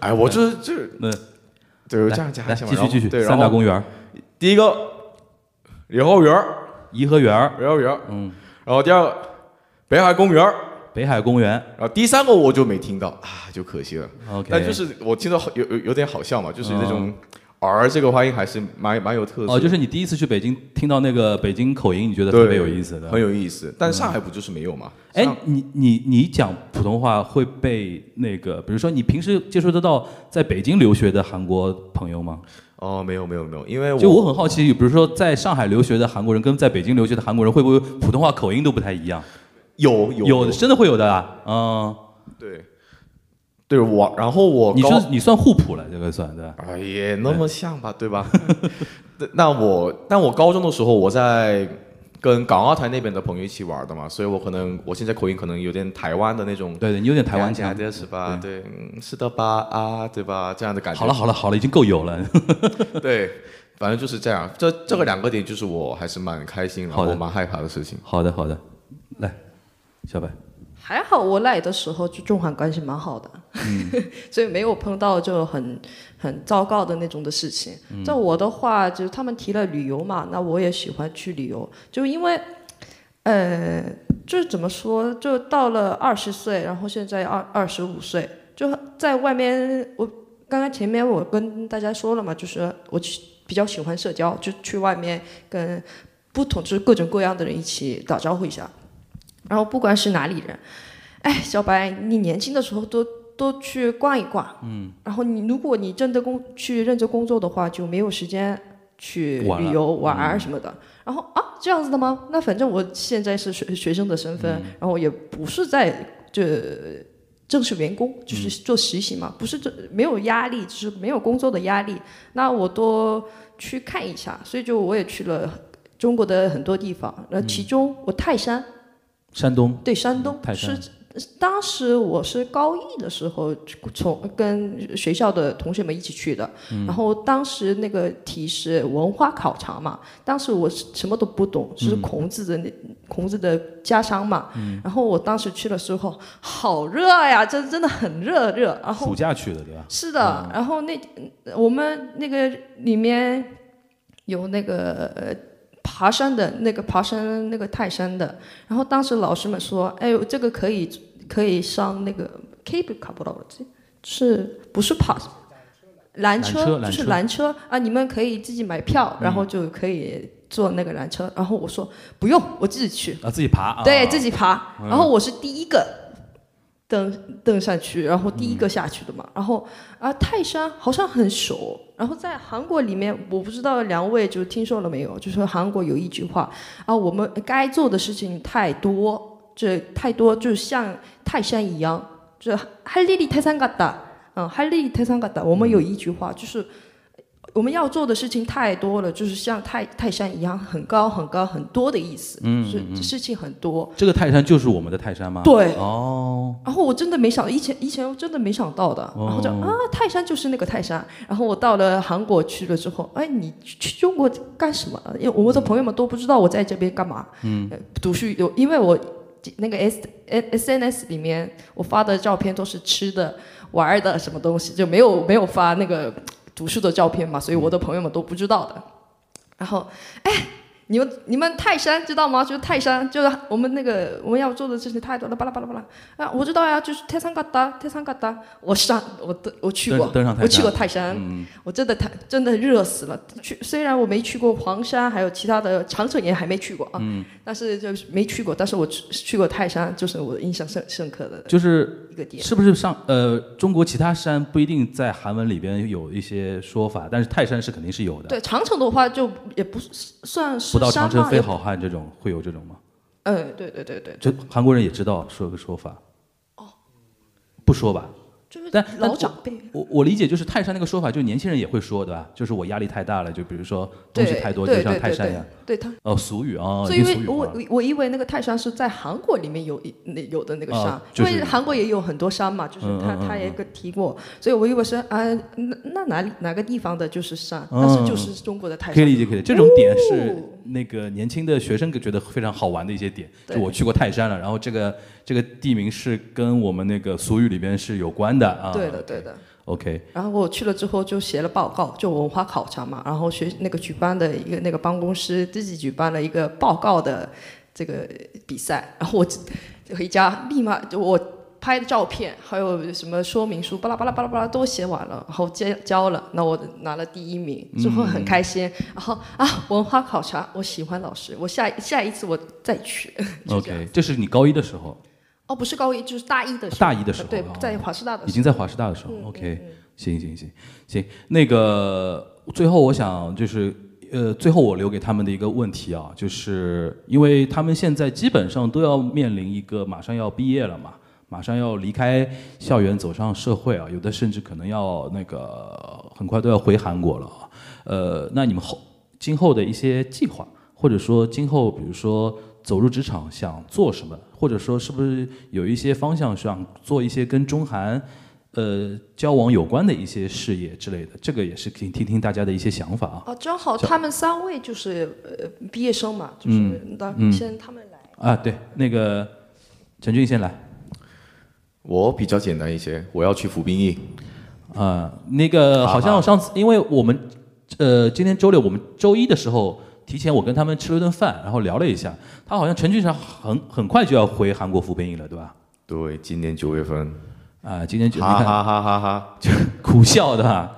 哎，我就是就是嗯，对，我这样加来继续继续，对，三大公园儿，第一个梨花园，颐和园儿，梨花园。嗯，然后第二个北海公园，北海公园然后第三个我就没听到啊，就可惜了。，OK，但就是我听到好有有有点好笑嘛，就是那种儿这个发音还是蛮蛮有特色。哦，就是你第一次去北京听到那个北京口音，你觉得特别有意思的，很有意思。但上海不就是没有吗？哎上，你你你讲普通话会被那个，比如说你平时接触得到在北京留学的韩国朋友吗？哦，没有没有没有，因为就我很好奇，比如说在上海留学的韩国人跟在北京留学的韩国人，会不会普通话口音都不太一样？有有有的真的会有的啊，嗯，对对我，然后我你说你算互补了，这个算对吧？哎也那么像吧，对吧？那那我但我高中的时候我在跟港澳台那边的朋友一起玩的嘛，所以我可能我现在口音可能有点台湾的那种。对对，你有点台湾腔。的是吧？对，嗯，是的吧？啊，对吧？这样的感觉。好了好了好了，已经够有了。对，反正就是这样。这这个两个点就是我还是蛮开心，的后蛮害怕的事情。好的好的，来，小白，还好我来的时候就中韩关系蛮好的，所以没有碰到就很很糟糕的那种的事情。在我的话，就是他们提了旅游嘛，那我也喜欢去旅游，就因为，呃，就是怎么说，就到了二十岁，然后现在二二十五岁，就在外面，我刚刚前面我跟大家说了嘛，就是我去比较喜欢社交，就去外面跟不同就是各种各样的人一起打招呼一下。然后不管是哪里人，哎，小白，你年轻的时候多多去逛一逛，嗯，然后你如果你真的工去认真工作的话，就没有时间去旅游玩儿什么的。然后啊，这样子的吗？那反正我现在是学学生的身份，然后也不是在这正式员工，就是做实习嘛，不是这没有压力，就是没有工作的压力。那我多去看一下，所以就我也去了中国的很多地方，那其中我泰山。山东对，山东是当时我是高一的时候，从跟学校的同学们一起去的。嗯然后当时那个题是文化考察嘛，当时我什么都不懂，是嗯孔子的那、孔子的家乡嘛。然后我当时去的时候，好热呀，真真的很热热。然后暑假去的对吧？是的，然后那我们那个里面有那个呃爬山的那个爬山那个泰山的，然后当时老师们说，哎呦，这个可以可以上那个是不是爬？缆车就是缆车车啊，你们可以自己买票，然后就可以坐那个缆车。然后我说不用，我自己去。啊，自己爬啊，对自己爬，嗯然后我是第一个登登上去，然后第一个下去的嘛。然后啊，泰山好像很熟，然后在韩国里面，我不知道两位就听说了没有？就是韩国有一句话啊，我们该做的事情太多，这太多就像泰山一样，这할일이태산 같다。嗯，할일이태산 같다。我们有一句话就是。 我们要做的事情太多了，就是像泰泰山一样，很高很高很多的意思，嗯就是事情很多。这个泰山就是我们的泰山吗？对哦，然后我真的没想，以前以前我真的没想到的，然后就啊，泰山就是那个泰山。然后我到了韩国去了之后，哎，你去去中国干什么？因为我的朋友们都不知道我在这边干嘛。嗯，读书有，因为我那个 S S N S 里面我发的照片都是吃的、玩儿的什么东西，就没有没有发那个读书的照片嘛，所以我的朋友们都不知道的。然后，哎，你们你们泰山知道吗？就是泰山，就是我们那个我们要做的事情太多了，巴拉巴拉巴拉啊！我知道呀，就是泰山嘎达，泰山嘎达，我上我登我去过，登登上泰山我去过泰山，嗯，我真的太真的热死了。去虽然我没去过黄山，还有其他的长城也还没去过啊，嗯但是就是没去过，但是我去去过泰山，就是我印象深深刻的就是一个点。是不是上呃中国其他山不一定在韩文里边有一些说法，但是泰山是肯定是有的。对长城的话，就也不算是不到长城非好汉这种会有这种吗？嗯，对对对对，这韩国人也知道说个说法。哦，不说吧。就是但老长辈。我我理解就是泰山那个说法，就是年轻人也会说，对吧？就是我压力太大了，就比如说东西太多，就像泰山一样。对他，哦，俗语啊，所以我了。我以为那个泰山是在韩国里面有一那有的那个啊山，因为韩国也有很多山嘛，就是他他也个提过，所以我以为是啊，那那哪里哪个地方的就是山，嗯但是就是中国的泰山。可以理解，可以理解。这种点是哦那个年轻的学生觉得非常好玩的一些点。就我去过泰山了，然后这个这个地名是跟我们那个俗语里边是有关的啊。对的对的。OK，然后我去了之后就写了报告，就文化考察嘛，然后学那个举办的一个那个办公室自己举办了一个报告的这个比赛，然后我就回家立马就我拍的照片，还有什么说明书，巴拉巴拉巴拉巴拉都写完了，然后交交了，那我拿了第一名，之后很开心，然后啊文化考察，我喜欢老师，我下下一次我再去。这 OK，这是你高一的时候，哦，不是高一，就是大一的时候，大一的时候对哦，在华师大的时候，已经在华师大的时候。嗯 OK，行行行行，那个最后我想就是。呃，最后我留给他们的一个问题啊，就是因为他们现在基本上都要面临一个马上要毕业了嘛，马上要离开校园走上社会啊，有的甚至可能要那个很快都要回韩国了啊。呃，那你们后今后的一些计划，或者说今后比如说走入职场想做什么，或者说是不是有一些方向想做一些跟中韩呃交往有关的一些事业之类的，这个也是可以听听大家的一些想法啊。哦，正好他们三位就是呃毕业生嘛，就是那嗯先他们来。啊，对，那个陈俊先来我比较简单一些，我要去服兵役。啊、那个好像上次因为我们呃今天周六，我们周一的时候提前我跟他们吃了顿饭，然后聊了一下，他好像陈俊成很很快就要回韩国服兵役了，对吧？对，今年九月份，啊，今天就你看哈哈哈哈就。苦笑的哈。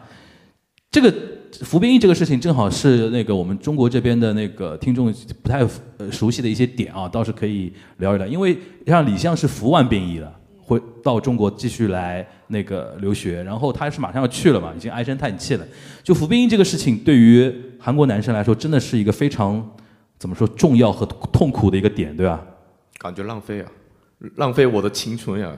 这个服兵役这个事情，正好是那个我们中国这边的那个听众不太呃熟悉的一些点啊，倒是可以聊一聊。因为像李相是服完兵役了，回到中国继续来那个留学，然后他是马上要去了嘛，已经唉声叹气了。就服兵役这个事情，对于韩国男生来说，真的是一个非常怎么说重要和痛苦的一个点，对吧？感觉浪费啊，浪费我的青春呀、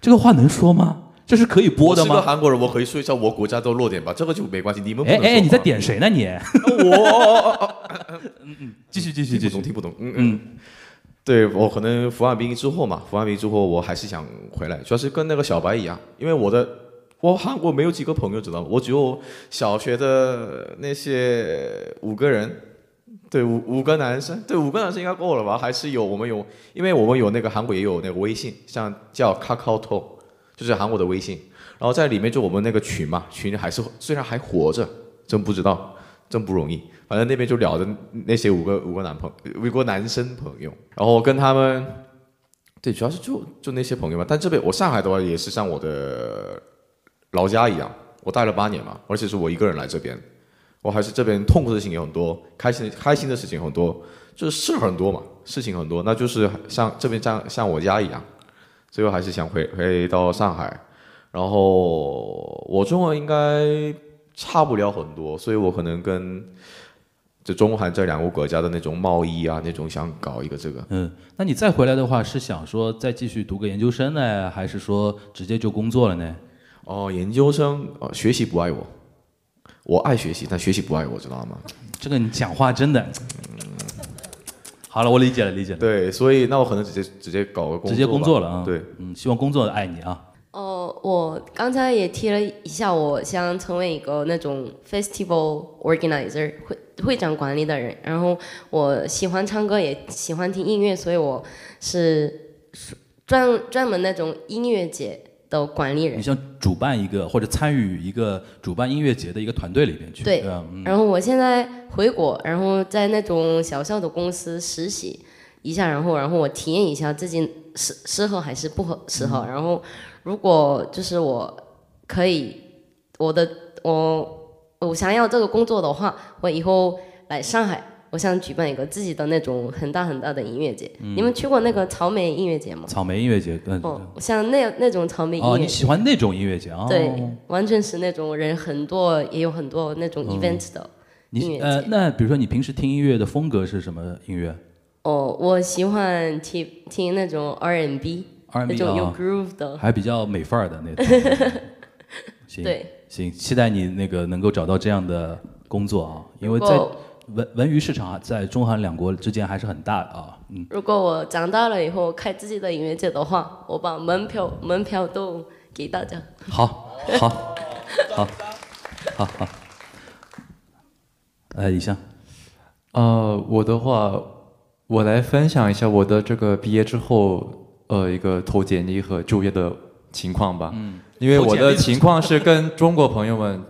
这个话能说吗？这是可以播的我是个吗？韩国人，我可以说一下我国家的弱点吧，这个就没关系。你们哎哎，你在点谁呢你？我？继续继续继续听不懂，。听不懂。嗯嗯。对我可能服完兵役之后嘛，服完兵役之后我还是想回来，主要是跟那个小白一样，因为我的我韩国没有几个朋友，知道？我只有小学的那些五个人，对五五个男生，对五个男生应该够了吧？还是有我们有，因为我们有那个韩国也有那个微信，像叫 KakaoTalk，就是韩国的微信，然后在里面就我们那个群嘛，群还是虽然还活着，真不知道，真不容易。反正那边就聊着那些五个五个男朋五个男生朋友，然后跟他们，对，主要是就就那些朋友嘛。但这边我上海的话也是像我的老家一样，我待了八年嘛，而且是我一个人来这边，我还是这边痛苦的事情也很多，开心开心的事情很多，就是事很多嘛，事情很多，那就是像这边像像我家一样，最后还是想回回到上海，然后我中文应该差不了很多，所以我可能跟 就中韩这两个国家的那种贸易啊，那种想搞一个这个。嗯，那你再回来的话，是想说再继续读个研究生呢，还是说直接就工作了呢？哦，研究生，呃，学习不爱我，我爱学习，但学习不爱我，知道吗？这个你讲话真的，好了，我理解了，理解了，对，所以那我可能直接直接搞个工作，直接工作了啊。对，嗯，希望工作爱你啊。哦，我刚才也提了一下，我想成为一个那种 festival organizer 会会长管理的人。然后我喜欢唱歌，也喜欢听音乐，所以我是专专门那种音乐节的管理人你。想主办一个或者参与一个主办音乐节的一个团队里边去，对然后我现在回国，然后在那种小小的公司实习一下，然后然后我体验一下自己适适合还是不合适合。然后如果就是我可以，我的我我想要这个工作的话，我以后来上海，我想举办一个自己的那种很大很大的音乐节。你们去过那个草莓音乐节吗？草莓音乐节，嗯，哦，像那那种草莓音哦，乐节。你喜欢那种音乐节啊？对，完全是那种人很多，也有很多那种 event 的。音乐你呃，那比如说你平时听音乐的风格是什么音乐哦，我喜欢听听那种 R&B，？R&B 那种有啊，groove 的。还比较美范儿的那种。行，对，行，期待你那个能够找到这样的工作啊，因为在文文娱市场啊，在中韩两国之间还是很大的啊。嗯，如果我长大了以后开自己的音乐节的话，我把门票门票都给大家。好，好，好，好好。哎，李湘，呃，我的话，我来分享一下我的这个毕业之后，呃，一个投简历和就业的情况吧。嗯，因为我的情况是跟中国朋友们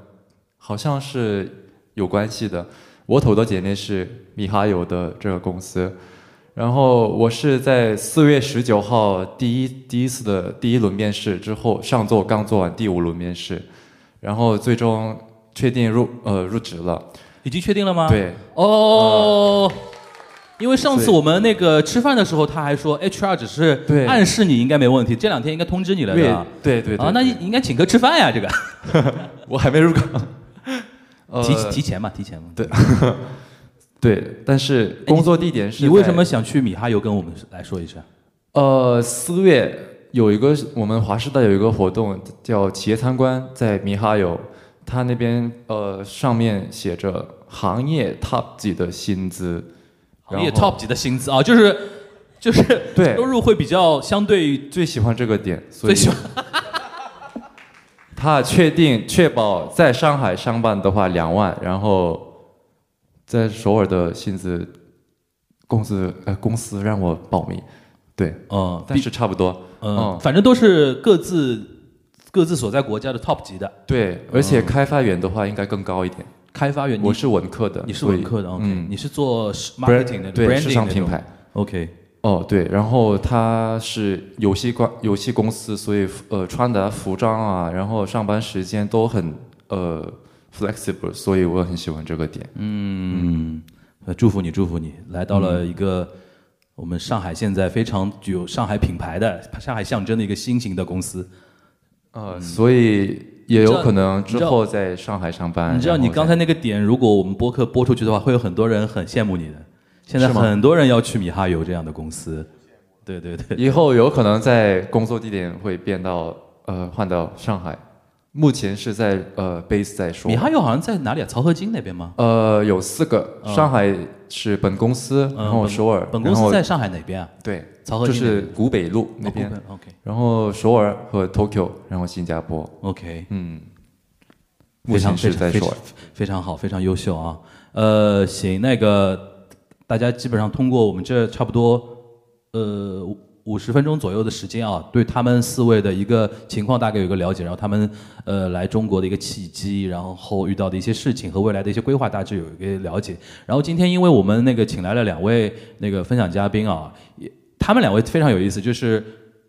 好像是有关系的。我投的简历是米哈游的这个公司，然后我是在四月十九号第一第一次的第一轮面试之后，上周刚做完第五轮面试，然后最终确定入呃入职了。已经确定了吗？。对，哦。因为上次我们那个吃饭的时候，他还说 HR 只是暗示你应该没问题，这两天应该通知你了，对对吧？对对对啊，那你应该请客吃饭呀，这个 我还没入岗。呃提提前嘛，提前嘛。对 对，但是工作地点是在你为什么想去米哈游？跟我们来说一下。呃，四月有一个我们华师大有一个活动叫企业参观，在米哈游，它那边呃上面写着行业 top 级的薪资，行业 top 级的薪资啊，就是就是对收入会比较相对最喜欢这个点，所以最喜欢 他确定确保在上海上班的话两万，然后在首尔的薪资公司呃公司让我保密，对，嗯，但是差不多，嗯，嗯反正都是各自各自所在国家的 top 级的对，而且开发员的话应该更高一点。开发员。我是文科的，你是文科的，OK，嗯你是做 marketing 的，对那种品牌。，OK，哦，对，然后他是游戏关游戏公司，所以呃穿的服装啊，然后上班时间都很呃 flexible，所以我很喜欢这个点。嗯，呃，祝福你，祝福你，来到了一个我们上海现在非常具有上海品牌的、上海象征的一个新型的公司。呃，所以也有可能之后在上海上班。你知道你刚才那个点，如果我们播客播出去的话，会有很多人很羡慕你的。现在很多人要去米哈游这样的公司。对对对，以后有可能在工作地点会变到呃换到上海，目前是在呃 base 在说。米哈游好像在哪里啊？漕河泾那边吗？呃有四个，嗯上海是本公司，嗯然后首尔，本公司在上海哪边啊？对，漕河就是古北路那边。哦，OK，然后首尔和 Tokyo，然后新加坡，OK，嗯，目非常前是在非常首尔。非常好，非常优秀啊。呃，行，那个大家基本上通过我们这差不多呃五十分钟左右的时间啊，对他们四位的一个情况大概有个了解，然后他们呃来中国的一个契机，然后遇到的一些事情和未来的一些规划大致有一个了解。然后今天因为我们那个请来了两位那个分享嘉宾啊，也他们两位非常有意思，就是。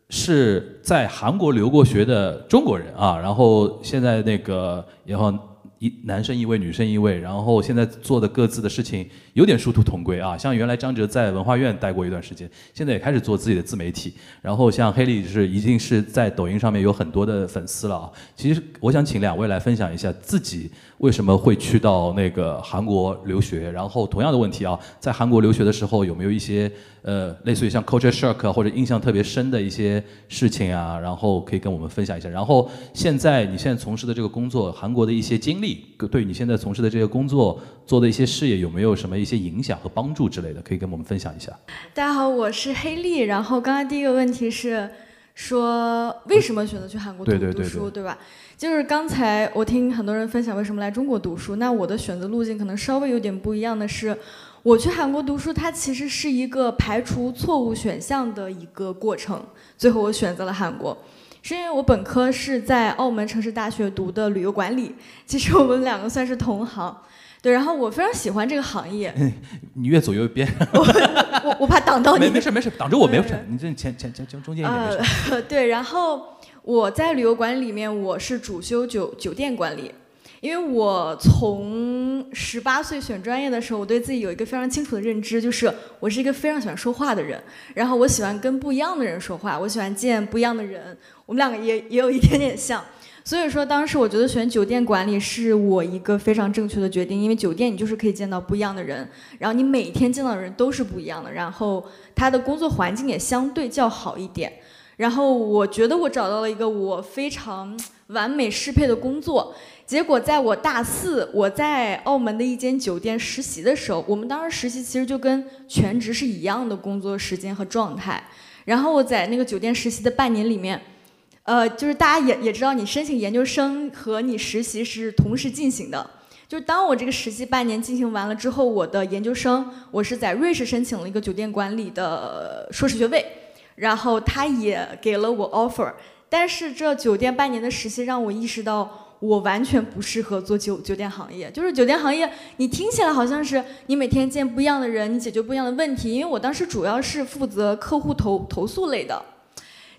是在韩国留过学的中国人啊，然后现在那个然后一男生一位，女生一位，然后现在做的各自的事情有点殊途同归啊。像原来张哲在文化院待过一段时间，现在也开始做自己的自媒体。然后像黑莉是已经是在抖音上面有很多的粉丝了啊。其实我想请两位来分享一下自己为什么会去到那个韩国留学，然后同样的问题啊，在韩国留学的时候有没有一些呃类似于像 culture shock 啊或者印象特别深的一些事情啊，然后可以跟我们分享一下。然后现在你现在从事的这个工作，韩国的一些经历，对你现在从事的这个工作做的一些事业有没有什么一些影响和帮助之类的，可以跟我们分享一下。大家好，我是黑丽。然后刚刚第一个问题是说为什么选择去韩国读读书，对吧？就是刚才我听很多人分享为什么来中国读书，那我的选择路径可能稍微有点不一样的是，我去韩国读书，它其实是一个排除错误选项的一个过程，最后我选择了韩国。是因为我本科是在澳门城市大学读的旅游管理，其实我们两个算是同行。对，然后我非常喜欢这个行业。你越走越边，我我怕挡到你。没没事没事，挡着我没有事。你这前前前中间一点没事。呃，对，然后我在旅游管理里面，我是主修酒酒店管理。因为我从十八岁选专业的时候，我对自己有一个非常清楚的认知，就是我是一个非常喜欢说话的人，然后我喜欢跟不一样的人说话，我喜欢见不一样的人。我们两个也也有一点点像，所以说当时我觉得选酒店管理是我一个非常正确的决定，因为酒店你就是可以见到不一样的人，然后你每天见到的人都是不一样的，然后他的工作环境也相对较好一点。然后我觉得我找到了一个我非常完美适配的工作。结果在我大四，我在澳门的一间酒店实习的时候，我们当时实习其实就跟全职是一样的工作时间和状态。然后我在那个酒店实习的半年里面，呃，就是大家也也知道，你申请研究生和你实习是同时进行的。就是当我这个实习半年进行完了之后，我的研究生我是在瑞士申请了一个酒店管理的硕士学位，然后他也给了我 offer。但是这酒店半年的实习让我意识到。我完全不适合做酒酒店行业，就是酒店行业，你听起来好像是你每天见不一样的人，你解决不一样的问题。因为我当时主要是负责客户投投诉类的，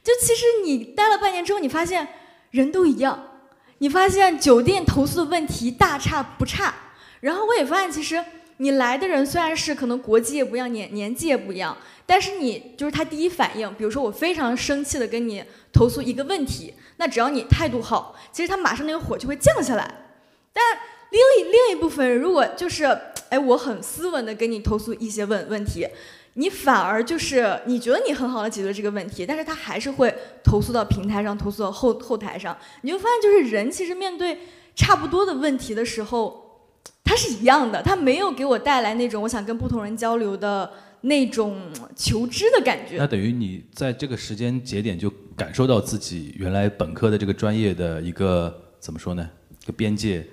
就其实你待了半年之后，你发现人都一样，你发现酒店投诉的问题大差不差。然后我也发现，其实你来的人虽然是可能国籍也不一样，年年纪也不一样，但是你就是他第一反应，比如说我非常生气的跟你投诉一个问题。那只要你态度好，其实他马上那个火就会降下来。但另一另一部分，如果就是哎，我很斯文的跟你投诉一些问问题，你反而就是你觉得你很好的解决这个问题，但是他还是会投诉到平台上，投诉到后后台上。你就发现，就是人其实面对差不多的问题的时候，他是一样的，他没有给我带来那种我想跟不同人交流的。那种求知的感觉，那等于你在这个时间节点就感受到自己原来本科的这个专业的一个怎么说呢？一个边界，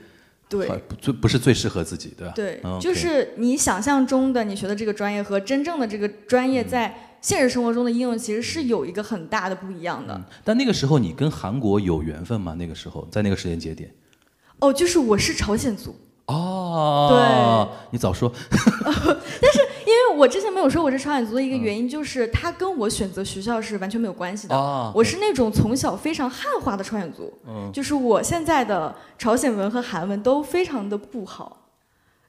对，不最不是最适合自己，对吧？对，就是你想象中的你学的这个专业和真正的这个专业在现实生活中的应用其实是有一个很大的不一样的。但那个时候你跟韩国有缘分吗？那个时候在那个时间节点？哦，就是我是朝鲜族。哦，对，你早说。但是我之前没有说我是朝鲜族的一个原因，就是它跟我选择学校是完全没有关系的。我是那种从小非常汉化的朝鲜族，就是我现在的朝鲜文和韩文都非常的不好。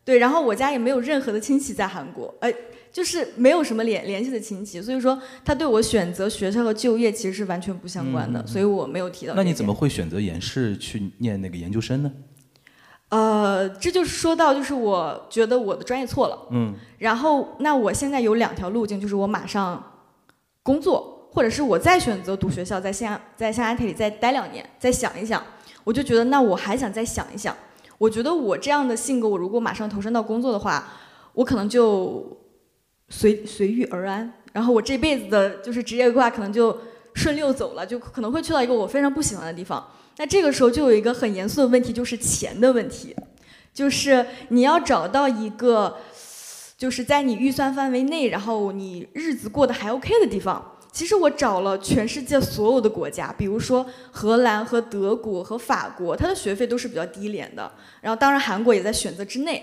对，然后我家也没有任何的亲戚在韩国，哎，就是没有什么联联系的亲戚，所以说他对我选择学校和就业其实是完全不相关的，所以我没有提到。那你怎么会选择延世去念那个研究生呢？呃，这就是说到，就是我觉得我的专业错了。嗯。然后，那我现在有两条路径，就是我马上工作，或者是我再选择读学校，在象在象牙塔里再待两年，再想一想。我就觉得，那我还想再想一想。我觉得我这样的性格，我如果马上投身到工作的话，我可能就随随遇而安。然后我这辈子的就是职业规划可能就顺溜走了，就可能会去到一个我非常不喜欢的地方。那这个时候就有一个很严肃的问题，就是钱的问题，就是你要找到一个，就是在你预算范围内，然后你日子过得还 OK 的地方。其实我找了全世界所有的国家，比如说荷兰和德国和法国，它的学费都是比较低廉的。然后当然韩国也在选择之内。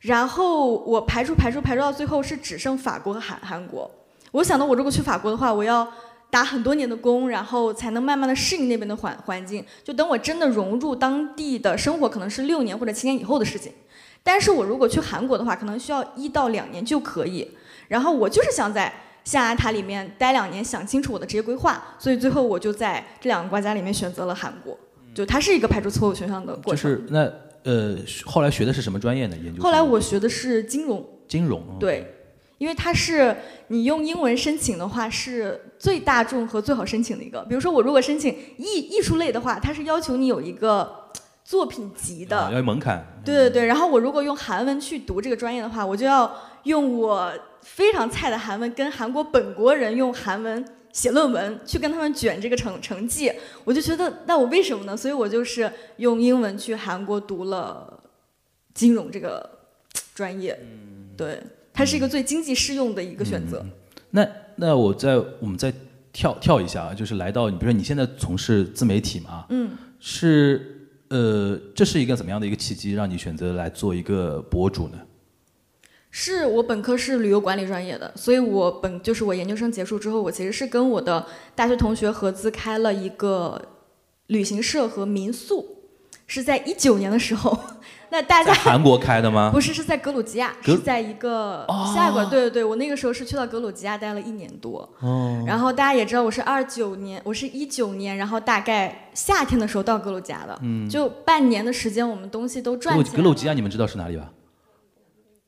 然后我排除排除排除到最后是只剩法国和韩韩国。我想到我如果去法国的话，我要。打很多年的工，然后才能慢慢的适应那边的环环境。就等我真的融入当地的生活，可能是六年或者七年以后的事情。但是我如果去韩国的话，可能需要一到两年就可以。然后我就是想在象牙塔里面待两年，想清楚我的职业规划。所以最后我就在这两个国家里面选择了韩国。就它是一个排除错误选项的过程。就是那呃，后来学的是什么专业呢？研究。后来我学的是金融。金融。对。因为它是你用英文申请的话，是最大众和最好申请的一个。比如说，我如果申请艺艺术类的话，它是要求你有一个作品集的，要门槛。对对对。然后我如果用韩文去读这个专业的话，我就要用我非常菜的韩文跟韩国本国人用韩文写论文，去跟他们卷这个成成绩。我就觉得，那我为什么呢？所以我就是用英文去韩国读了金融这个专业。嗯，对。它是一个最经济适用的一个选择。那那我在我们再跳跳一下啊，就是来到你，比如说你现在从事自媒体嘛，嗯，是呃，这是一个怎么样的一个契机，让你选择来做一个博主呢？是我本科是旅游管理专业的，所以我本就是我研究生结束之后，我其实是跟我的大学同学合资开了一个旅行社和民宿，是在一九年的时候。那大家在韩国开的吗？不是，是在格鲁吉亚，是在一个下一个，对对对，我那个时候是去到格鲁吉亚待了一年多。哦，然后大家也知道我是二九年，我是一九年，然后大概夏天的时候到格鲁吉亚的，嗯，就半年的时间，我们东西都格赚起来了。格鲁吉亚你们知道是哪里吧？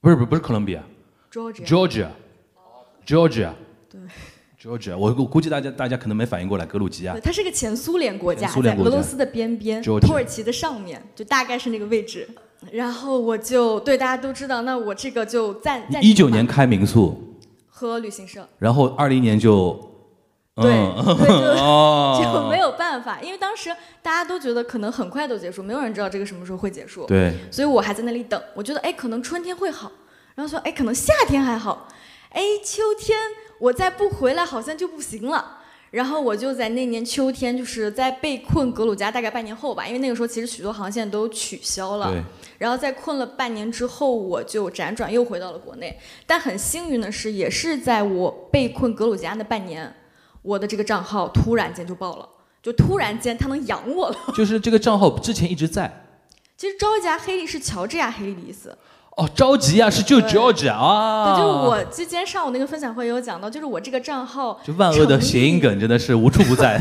不是不是不是哥伦比亚 Georgia，，Georgia，Georgia，对，Georgia，我我估计大家大家可能没反应过来，格鲁吉亚。对，它是个前苏联国家，苏联国家。在俄罗斯的边边，Georgia。土耳其的上面，就大概是那个位置。然后我就对大家都知道，那我这个就暂暂一九年开民宿，和旅行社，然后二零年就，对嗯。对 就哦，就没有办法，因为当时大家都觉得可能很快都结束，没有人知道这个什么时候会结束。对，所以我还在那里等。我觉得哎，可能春天会好，然后说哎，可能夏天还好，哎，秋天我再不回来好像就不行了。然后我就在那年秋天，就是在被困格鲁吉亚大概半年后吧，因为那个时候其实许多航线都取消了。对，然后在困了半年之后，我就辗转又回到了国内。但很幸运的是，也是在我被困格鲁吉亚的半年，我的这个账号突然间就爆了，就突然间它能养我了。就是这个账号之前一直在。其实招家黑利是乔治亚黑利的意思。哦，着急啊，是就 Georgia 啊，对，就是我之前上午那个分享会有讲到，就是我这个账号，就万恶的谐音梗真的是无处不在。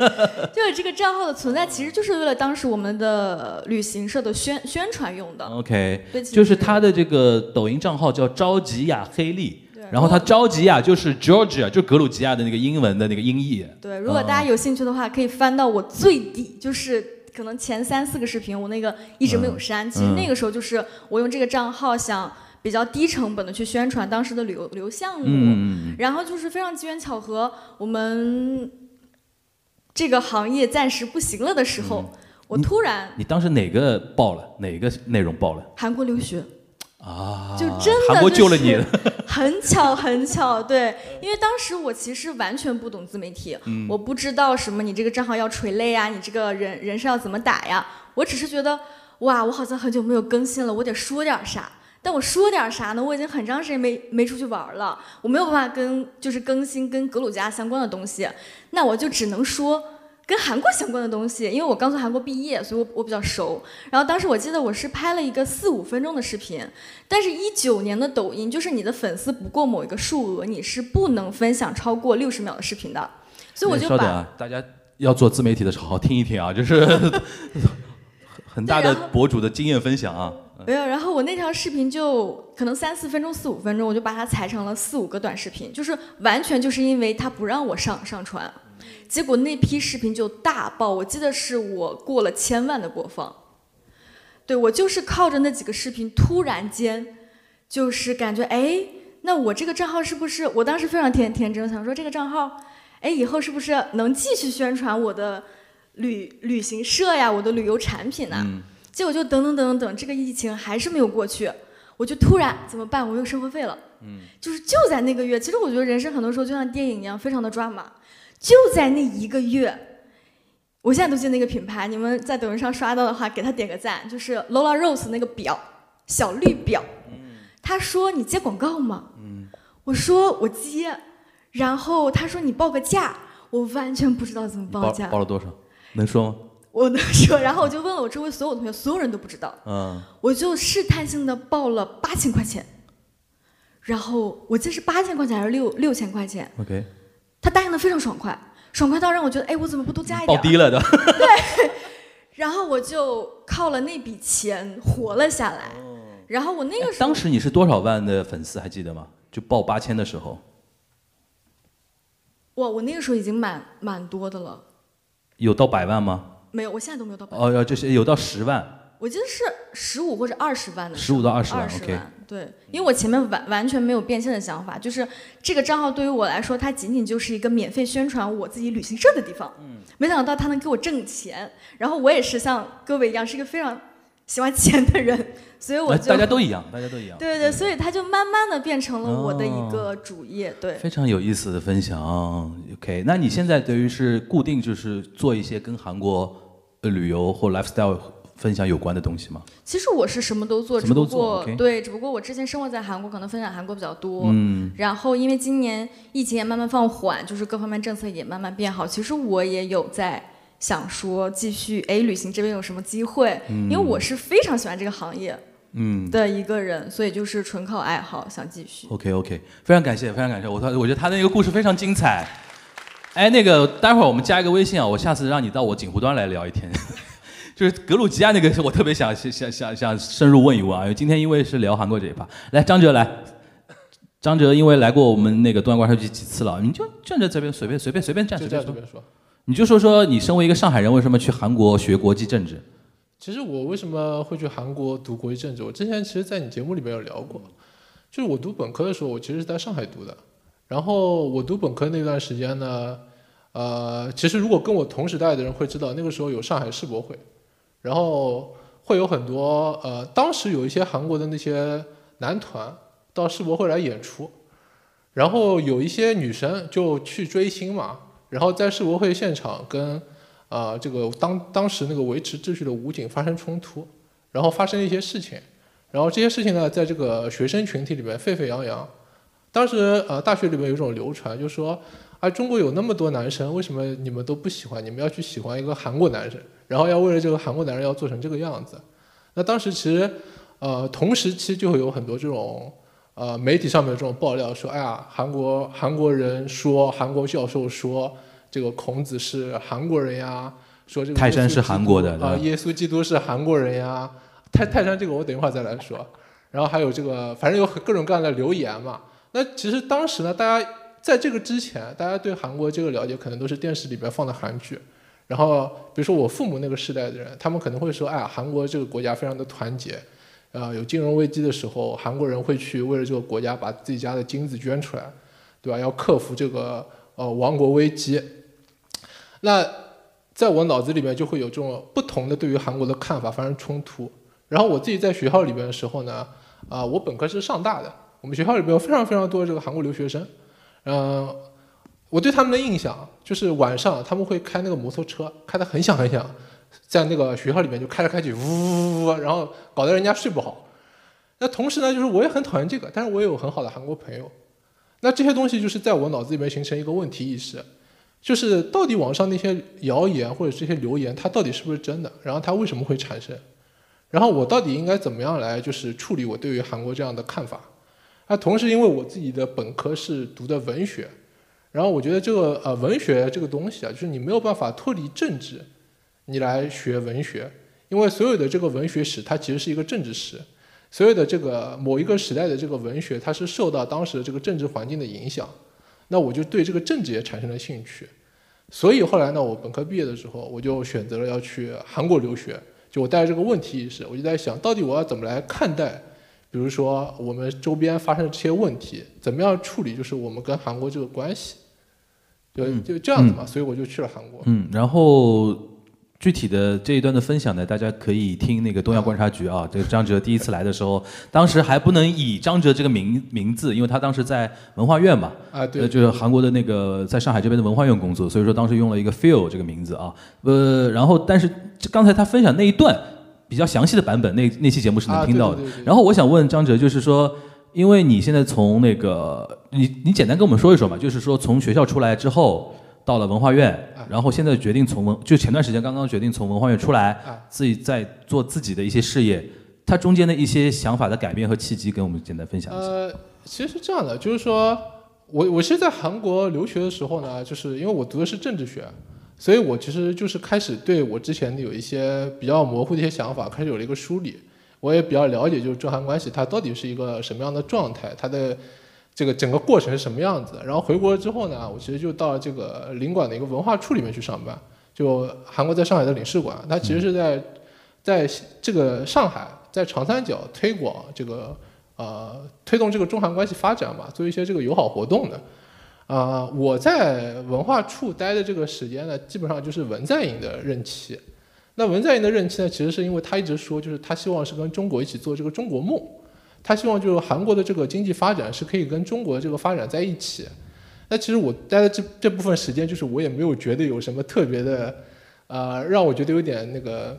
就是这个账号的存在，其实就是为了当时我们的旅行社的宣宣传用的。OK，对，就是他的这个抖音账号叫着急呀黑利，对然后他着急呀就是 Georgia，就格鲁吉亚的那个英文的那个音译。对，如果大家有兴趣的话，可以翻到我最底，就是可能前三四个视频，我那个一直没有删。其实那个时候就是我用这个账号想比较低成本的去宣传当时的旅游旅游项目，然后就是非常机缘巧合，我们这个行业暂时不行了的时候，我突然你当时哪个爆了？哪个内容爆了？韩国留学。啊，就真的韩国救了你就是。很巧很巧，对，因为当时我其实完全不懂自媒体，嗯我不知道什么你这个账号要垂泪啊，你这个人人是要怎么打呀，我只是觉得哇，我好像很久没有更新了，我得说点啥。但我说点啥呢？我已经很长时间没没出去玩了，我没有办法跟就是更新跟格鲁吉亚相关的东西，那我就只能说跟韩国相关的东西，因为我刚从韩国毕业，所以我我比较熟。然后当时我记得我是拍了一个四五分钟的视频，但是，一九年的抖音就是你的粉丝不过某一个数额，你是不能分享超过六十秒的视频的。所以我就把、大家要做自媒体的时候好好听一听啊，就是很大的博主的经验分享啊。没有，然后我那条视频就可能三四分钟、四五分钟，我就把它裁成了四五个短视频，就是完全就是因为它不让我上上传，结果那批视频就大爆，我记得是我过了千万的播放。对我就是靠着那几个视频，突然间就是感觉哎，那我这个账号是不是？我当时非常天天真，想说这个账号，哎，以后是不是能继续宣传我的旅旅行社呀，我的旅游产品呐、嗯结果就等等等等等，这个疫情还是没有过去，我就突然怎么办？我没有生活费了。嗯，就是就在那个月，其实我觉得人生很多时候就像电影一样，非常的抓马。就在那一个月，我现在都记得那个品牌，你们在抖音上刷到的话，给他点个赞，就是 Lola Rose 那个表，小绿表。他说你接广告吗？嗯，我说我接，然后他说你报个价，我完全不知道怎么报报价。报了多少？能说吗？我能说，然后我就问了我周围所有同学，所有人都不知道。嗯，我就试探性的报了八千块钱，然后我记得是八千块钱还是六六千块钱，OK，他答应的非常爽快，爽快到让我觉得，哎，我怎么不多加一点？报低了的。然后我就靠了那笔钱活了下来。然后我那个时候，哎当时你是多少万的粉丝还记得吗？就报八千的时候，哇，我那个时候已经蛮蛮多的了，有到百万吗？没有，我现在都没有到百万。哦，要这些有到十万。我记得是十五或者二十万的十五，到二十万二十万，对，因为我前面完完全没有变现的想法，就是这个账号对于我来说，它仅仅就是一个免费宣传我自己旅行社的地方。嗯，没想到它能给我挣钱，然后我也是像各位一样，是一个非常喜欢钱的人，所以我就大家都一样，大家都一样。对对，所以它就慢慢的变成了我的一个主业。对，非常有意思的分享。OK，那你现在等于是固定就是做一些跟韩国旅游或 lifestyle 分享有关的东西吗？其实我是什么都做，什么都做。对，只不过我之前生活在韩国，可能分享韩国比较多。嗯。然后因为今年疫情也慢慢放缓，就是各方面政策也慢慢变好，其实我也有在。想说继续哎，旅行这边有什么机会？因为我是非常喜欢这个行业，嗯，的一个人，所以就是纯靠爱好想继续。OK OK，非常感谢，非常感谢。我他我觉得他的那个故事非常精彩。哎，那个待会儿我们加一个微信啊，我下次让你到我锦湖端来聊一天。就是格鲁吉亚那个，我特别想想想想深入问一问啊。因为今天因为是聊韩国这一趴，来张哲来，张哲因为来过我们那个东亚观察局几次了，你就站在这边随便随便随便站随便说。你就说说你身为一个上海人，为什么去韩国学国际政治？其实我为什么会去韩国读国际政治？我之前其实，在你节目里面有聊过，就是我读本科的时候，我其实是在上海读的。然后我读本科那段时间呢，呃，其实如果跟我同时代的人会知道，那个时候有上海世博会，然后会有很多呃，当时有一些韩国的那些男团到世博会来演出，然后有一些女生就去追星嘛。然后在世博会现场跟，啊这个当当时那个维持秩序的武警发生冲突，然后发生一些事情，然后这些事情呢，在这个学生群体里面沸沸扬扬。当时呃大学里面有一种流传，就是说啊中国有那么多男生，为什么你们都不喜欢？你们要去喜欢一个韩国男生，然后要为了这个韩国男人要做成这个样子。那当时其实呃同时期就会有很多这种。呃，媒体上面的这种爆料说，哎呀，韩国韩国人说，韩国教授说，这个孔子是韩国人呀，说这个泰山是韩国的啊，耶稣基督是韩国人呀，泰泰山这个我等一会儿再来说，然后还有这个，反正有各种各样的留言嘛。那其实当时呢，大家在这个之前，大家对韩国这个了解可能都是电视里边放的韩剧，然后比如说我父母那个时代的人，他们可能会说，哎呀，韩国这个国家非常的团结。啊，有金融危机的时候，韩国人会去为了这个国家把自己家的金子捐出来，对吧？要克服这个呃亡国危机。那在我脑子里面就会有这种不同的对于韩国的看法发生冲突。然后我自己在学校里边的时候呢，啊，我本科是上大的，我们学校里边有非常非常多的这个韩国留学生，嗯，我对他们的印象就是晚上他们会开那个摩托车，开得很响很响。在那个学校里面就开来开去，呜呜呜，然后搞得人家睡不好。那同时呢，就是我也很讨厌这个，但是我也有很好的韩国朋友。那这些东西就是在我脑子里面形成一个问题意识，就是到底网上那些谣言或者这些留言，它到底是不是真的？然后它为什么会产生？然后我到底应该怎么样来就是处理我对于韩国这样的看法？那同时，因为我自己的本科是读的文学，然后我觉得这个呃文学这个东西啊，就是你没有办法脱离政治。你来学文学，因为所有的这个文学史，它其实是一个政治史。所有的这个某一个时代的这个文学，它是受到当时的这个政治环境的影响。那我就对这个政治也产生了兴趣。所以后来呢，我本科毕业的时候，我就选择了要去韩国留学。就我带着这个问题意识，我就在想到底我要怎么来看待，比如说我们周边发生的这些问题，怎么样处理，就是我们跟韩国这个关系，就就这样子嘛。所以我就去了韩国。嗯，然后。具体的这一段的分享呢，大家可以听那个东亚观察局啊。这个张哲第一次来的时候，当时还不能以张哲这个名名字，因为他当时在文化院嘛，啊对，就是韩国的那个在上海这边的文化院工作，所以说当时用了一个 feel 这个名字啊。呃，然后但是刚才他分享那一段比较详细的版本，那那期节目是能听到的。然后我想问张哲，就是说，因为你现在从那个你你简单跟我们说一说嘛，就是说从学校出来之后。到了文化院，然后现在决定从文，就前段时间刚刚决定从文化院出来，自己在做自己的一些事业。他中间的一些想法的改变和契机，跟我们简单分享一下。呃，其实是这样的，就是说我我是在韩国留学的时候呢，就是因为我读的是政治学，所以我其实就是开始对我之前有一些比较模糊的一些想法开始有了一个梳理。我也比较了解，就是中韩关系它到底是一个什么样的状态，它的。这个整个过程是什么样子？然后回国之后呢，我其实就到这个领馆的一个文化处里面去上班。就韩国在上海的领事馆，它其实是在在这个上海，在长三角推广这个呃推动这个中韩关系发展嘛，做一些这个友好活动的。啊，我在文化处待的这个时间呢，基本上就是文在寅的任期。那文在寅的任期呢，其实是因为他一直说，就是他希望是跟中国一起做这个中国梦，他希望就是韩国的这个经济发展是可以跟中国这个发展在一起。那其实我待的这这部分时间，就是我也没有觉得有什么特别的，呃，让我觉得有点那个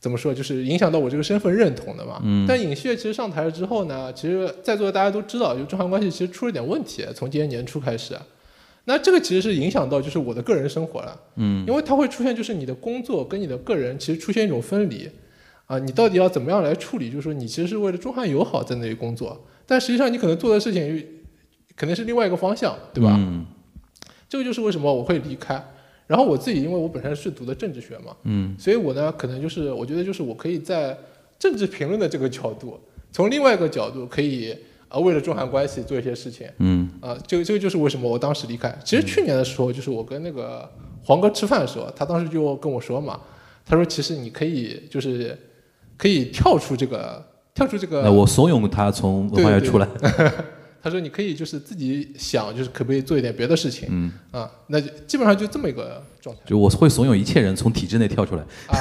怎么说，就是影响到我这个身份认同的嘛。嗯但尹锡悦其实上台了之后呢，其实在座的大家都知道，就中韩关系其实出了点问题，从今年年初开始。那这个其实是影响到就是我的个人生活了，嗯因为它会出现就是你的工作跟你的个人其实出现一种分离，啊，你到底要怎么样来处理？就是说你其实是为了中韩友好在那里工作，但实际上你可能做的事情可能是另外一个方向，对吧？嗯这个就是为什么我会离开。然后我自己，因为我本身是读的政治学嘛，嗯所以我呢，可能就是我觉得就是我可以在政治评论的这个角度，从另外一个角度可以啊、为了中韩关系做一些事情。嗯啊、这个这个就是为什么我当时离开。其实去年的时候，就是我跟那个黄哥吃饭的时候，他当时就跟我说嘛，他说其实你可以就是可以跳出这个跳出这个。那我怂恿他从文化院出来。对对对他说你可以就是自己想，就是可不可以做一点别的事情。嗯啊，那就基本上就这么一个状态就我会怂恿一切人从体制内跳出来。啊。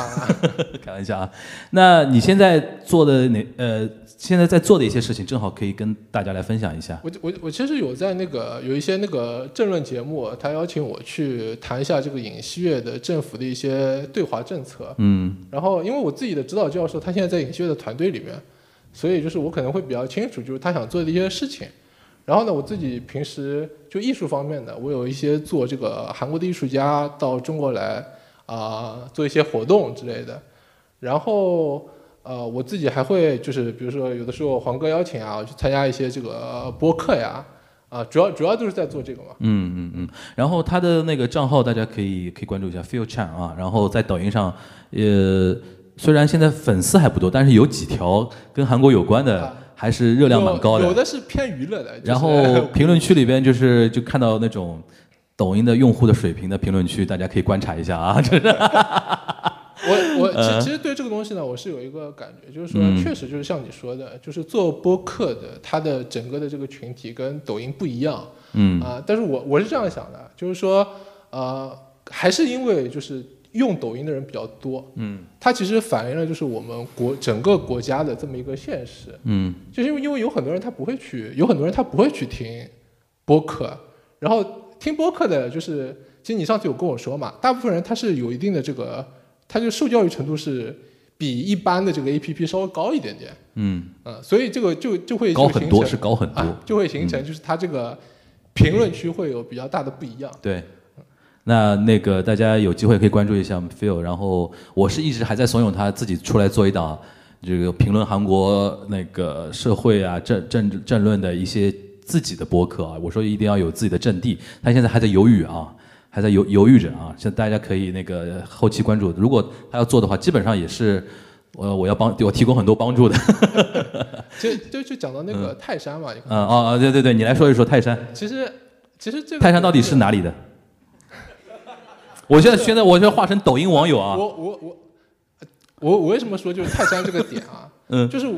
开玩笑啊。那你现在做的哪呃，现在在做的一些事情，正好可以跟大家来分享一下。我我我其实有在那个有一些那个政论节目，他邀请我去谈一下这个尹锡悦的政府的一些对华政策。嗯然后因为我自己的指导教授他现在在尹锡悦的团队里面，所以就是我可能会比较清楚，就是他想做的一些事情。然后呢，我自己平时就艺术方面的，我有一些做这个韩国的艺术家到中国来啊、做一些活动之类的。然后呃，我自己还会就是比如说有的时候黄哥邀请啊，我去参加一些这个播客呀，啊、主要主要就是在做这个嘛。嗯嗯嗯。然后他的那个账号大家可以可以关注一下 f e e l Chan 啊。然后在抖音上，呃，虽然现在粉丝还不多，但是有几条跟韩国有关的，还是热量蛮高的有的。是偏娱乐的。就是然后 评论区里边就是就看到那种抖音的用户的水平的评论区，大家可以观察一下啊，就是。我我其其实对这个东西呢，我是有一个感觉，就是说嗯确实就是像你说的，就是做播客的，它的整个的这个群体跟抖音不一样。嗯啊、但是我我是这样想的，就是说呃，还是因为就是用抖音的人比较多，嗯它其实反映了就是我们国整个国家的这么一个现实。嗯就是因为因为有很多人他不会去，有很多人他不会去听播客，然后听播客的，就是其实你上次有跟我说嘛，大部分人他是有一定的这个，他就受教育程度是比一般的这个 A P P 稍微高一点点，嗯，呃，所以这个就就会高很多就形成是高很多啊，就会形成就是他这个评论区会有比较大的不一样。对。那那个大家有机会可以关注一下 Phil，然后我是一直还在怂恿他自己出来做一档这个评论韩国那个社会啊政政治政论的一些自己的播客啊，我说一定要有自己的阵地，他现在还在犹豫啊，还在犹犹豫着啊，现在大家可以那个后期关注，如果他要做的话，基本上也是呃我要帮我提供很多帮助的，就就就讲到那个泰山嘛，嗯哦哦对对对，你来说一说泰山，其实其实这个泰山到底是哪里的？我现在现在我现在化成抖音网友啊，我我我我我为什么说就是泰山这个点啊？嗯就是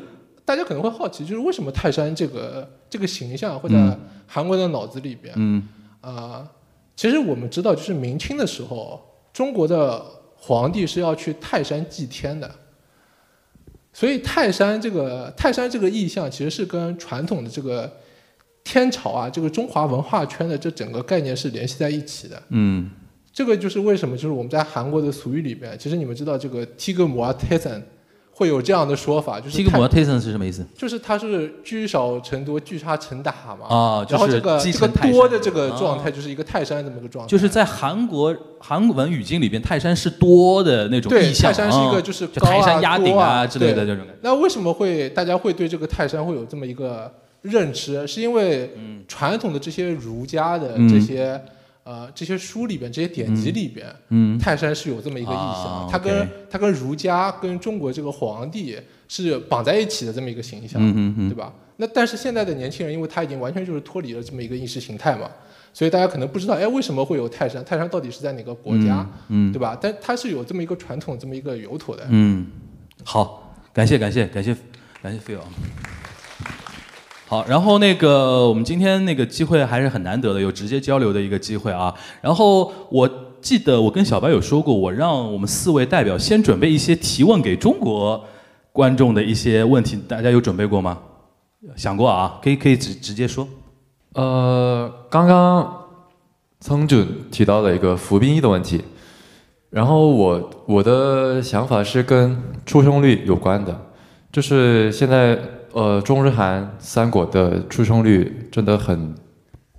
大家可能会好奇，就是为什么泰山这个这个形象会在嗯韩国人的脑子里边？嗯啊、其实我们知道，就是明清的时候，中国的皇帝是要去泰山祭天的。所以泰山这个泰山这个意象，其实是跟传统的这个天朝啊，这个中华文化圈的这整个概念是联系在一起的。嗯这个就是为什么，就是我们在韩国的俗语里边，其实你们知道这个 t i g m o t e s a n 会有这样的说法，就是提格泰森是什么意思？就是它是聚少成多，聚沙成塔嘛。啊就是然后这个这个多的这个状啊态，就是一个泰山这么个状态。就是在韩国韩文语境里边，泰山是多的那种对，意象，泰山是一个啊就是高啊就泰山压顶多啊之类的这种。那为什么会大家会对这个泰山会有这么一个认知？是因为传统的这些儒家的嗯这些、呃这些书里边这些典籍里边，嗯泰山是有这么一个意象，啊它跟它跟儒家跟中国这个皇帝是绑在一起的这么一个形象，嗯对吧？那但是现在的年轻人，因为他已经完全就是脱离了这么一个意识形态嘛，所以大家可能不知道，哎，为什么会有泰山？泰山到底是在哪个国家？嗯嗯对吧？但它是有这么一个传统，这么一个由头的。嗯，好，感谢感谢感谢感谢。好，然后那个我们今天那个机会还是很难得的，有直接交流的一个机会啊。然后我记得我跟小白有说过，我让我们四位代表先准备一些提问给中国观众的一些问题，大家有准备过吗？想过啊，可以可以直直接说。呃，刚刚曾准提到了一个服兵役的问题，然后我我的想法是跟出生率有关的，就是现在呃中日韩三国的出生率真的很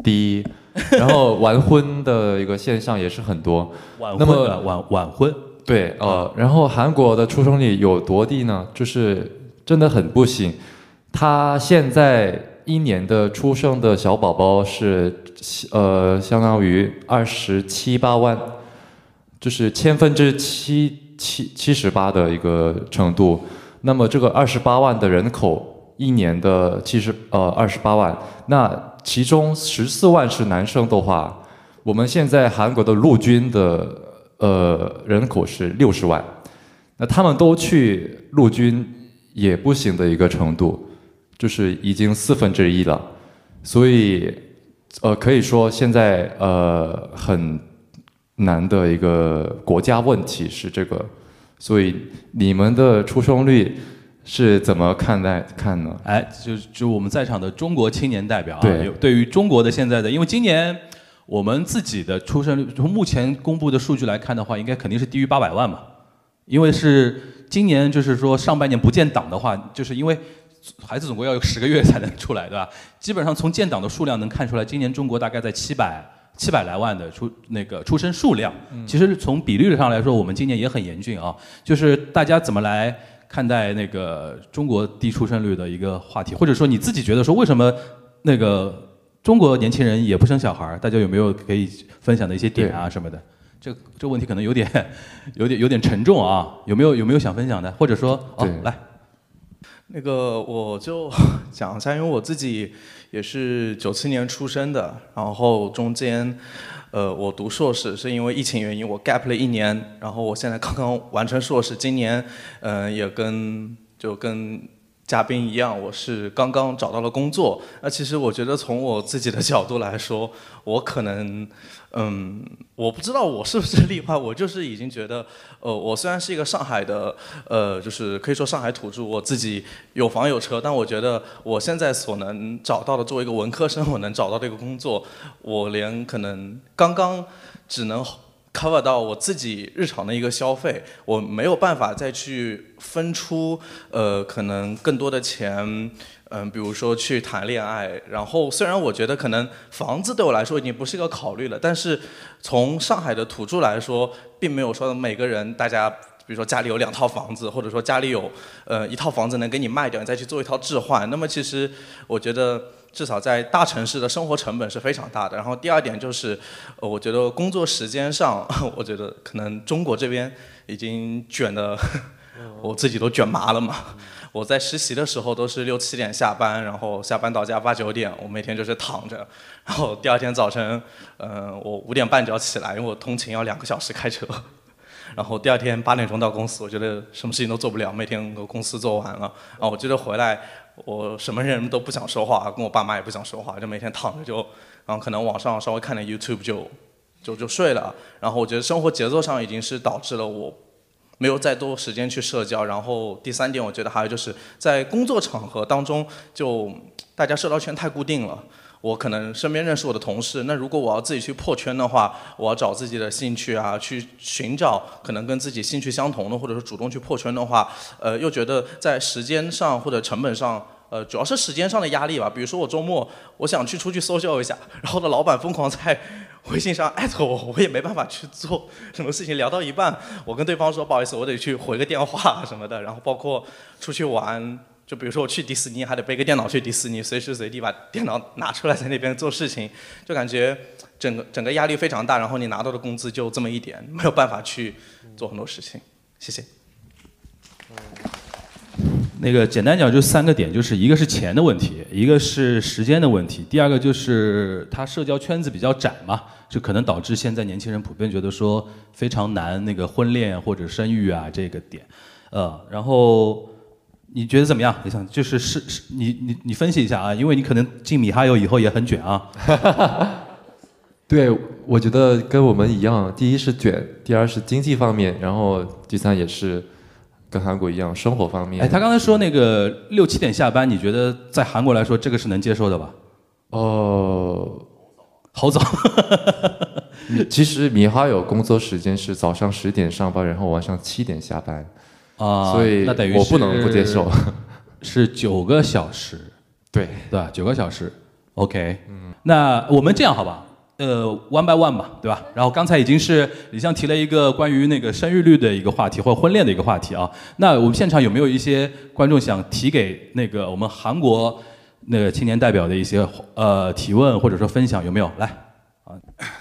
低，然后晚婚的一个现象也是很多。晚那么婚的晚晚婚，对，呃，然后韩国的出生率有多低呢？就是真的很不行。他现在一年的出生的小宝宝是，呃，相当于二十七八万，就是千分之七七七十八的一个程度。那么这个二十八万的人口，一年的七十呃二十八万，那其中十四万是男生的话，我们现在韩国的陆军的呃人口是六十万，那他们都去陆军也不行的一个程度，就是已经四分之一了，所以呃可以说现在呃很难的一个国家问题是这个，所以你们的出生率是怎么看待看呢？哎，就就我们在场的中国青年代表啊，对于中国的现在的，因为今年我们自己的出生率，从目前公布的数据来看的话，应该肯定是低于八百万嘛，因为是今年就是说上半年不建党的话，就是因为孩子总归要有十个月才能出来，对吧？基本上从建党的数量能看出来，今年中国大概在七百七百来万的出那个出生数量。其实从比率上来说，我们今年也很严峻啊。就是大家怎么来看待那个中国低出生率的一个话题，或者说你自己觉得说为什么那个中国年轻人也不生小孩儿？大家有没有可以分享的一些点啊什么的？这这个问题可能有点有点有点沉重啊，有没有有没有想分享的？或者说哦来。那个我就讲一下，因为我自己也是九七年出生的，然后中间，呃，我读硕士是因为疫情原因，我 gap 了一年，然后我现在刚刚完成硕士，今年，嗯、也跟就跟嘉宾一样，我是刚刚找到了工作。那其实我觉得从我自己的角度来说，我可能，嗯，我不知道我是不是例外，我就是已经觉得，呃，我虽然是一个上海的，呃，就是可以说上海土著，我自己有房有车，但我觉得我现在所能找到的，作为一个文科生，我能找到这个工作，我连可能刚刚只能 cover 到我自己日常的一个消费，我没有办法再去分出呃可能更多的钱，嗯、比如说去谈恋爱。然后虽然我觉得可能房子对我来说已经不是一个考虑了，但是从上海的土著来说，并没有说每个人大家。比如说家里有两套房子，或者说家里有呃一套房子能给你卖掉，你再去做一套置换。那么其实我觉得至少在大城市的生活成本是非常大的。然后第二点就是，我觉得工作时间上，我觉得可能中国这边已经卷的，我自己都卷麻了嘛。我在实习的时候都是六七点下班，然后下班到家八九点，我每天就是躺着，然后第二天早晨，嗯、我五点半就要起来，因为我通勤要两个小时开车。然后第二天八点钟到公司，我觉得什么事情都做不了，每天我公司做完了，啊，我觉得回来我什么人都不想说话，跟我爸妈也不想说话，就每天躺着就，然后可能网上稍微看点 YouTube 就就就睡了。然后我觉得生活节奏上已经是导致了我没有再多时间去社交。然后第三点，我觉得还有就是在工作场合当中，就大家社交圈太固定了。我可能身边认识我的同事，那如果我要自己去破圈的话，我要找自己的兴趣啊，去寻找可能跟自己兴趣相同的，或者是主动去破圈的话，呃，又觉得在时间上或者成本上，呃，主要是时间上的压力吧。比如说我周末我想去出去社交一下，然后呢，老板疯狂在微信上艾特我，我也没办法去做什么事情。聊到一半，我跟对方说不好意思，我得去回个电话什么的。然后包括出去玩。就比如说我去迪士尼，还得背个电脑去迪士尼，随时随地把电脑拿出来在那边做事情，就感觉整个整个压力非常大，然后你拿到的工资就这么一点，没有办法去做很多事情。谢谢。那个简单讲就三个点，就是一个是钱的问题，一个是时间的问题，第二个就是他社交圈子比较窄嘛，就可能导致现在年轻人普遍觉得说非常难那个婚恋或者生育啊这个点，呃，然后你觉得怎么样？你想就是是是，你你你分析一下啊，因为你可能进米哈游以后也很卷啊。对，我觉得跟我们一样，第一是卷，第二是经济方面，然后第三也是跟韩国一样生活方面。哎，他刚才说那个六七点下班，你觉得在韩国来说这个是能接受的吧？哦，好早。其实米哈有工作时间是早上十点上班，然后晚上七点下班，啊，所以那等于我不能不接受。是九个小时，对对吧？九个小时，OK。嗯，那我们这样好吧？呃，one by one 吧，对吧？然后刚才已经是李湘提了一个关于那个生育率的一个话题，或婚恋的一个话题啊。那我们现场有没有一些观众想提给那个我们韩国那个青年代表的一些呃提问或者说分享？有没有？来。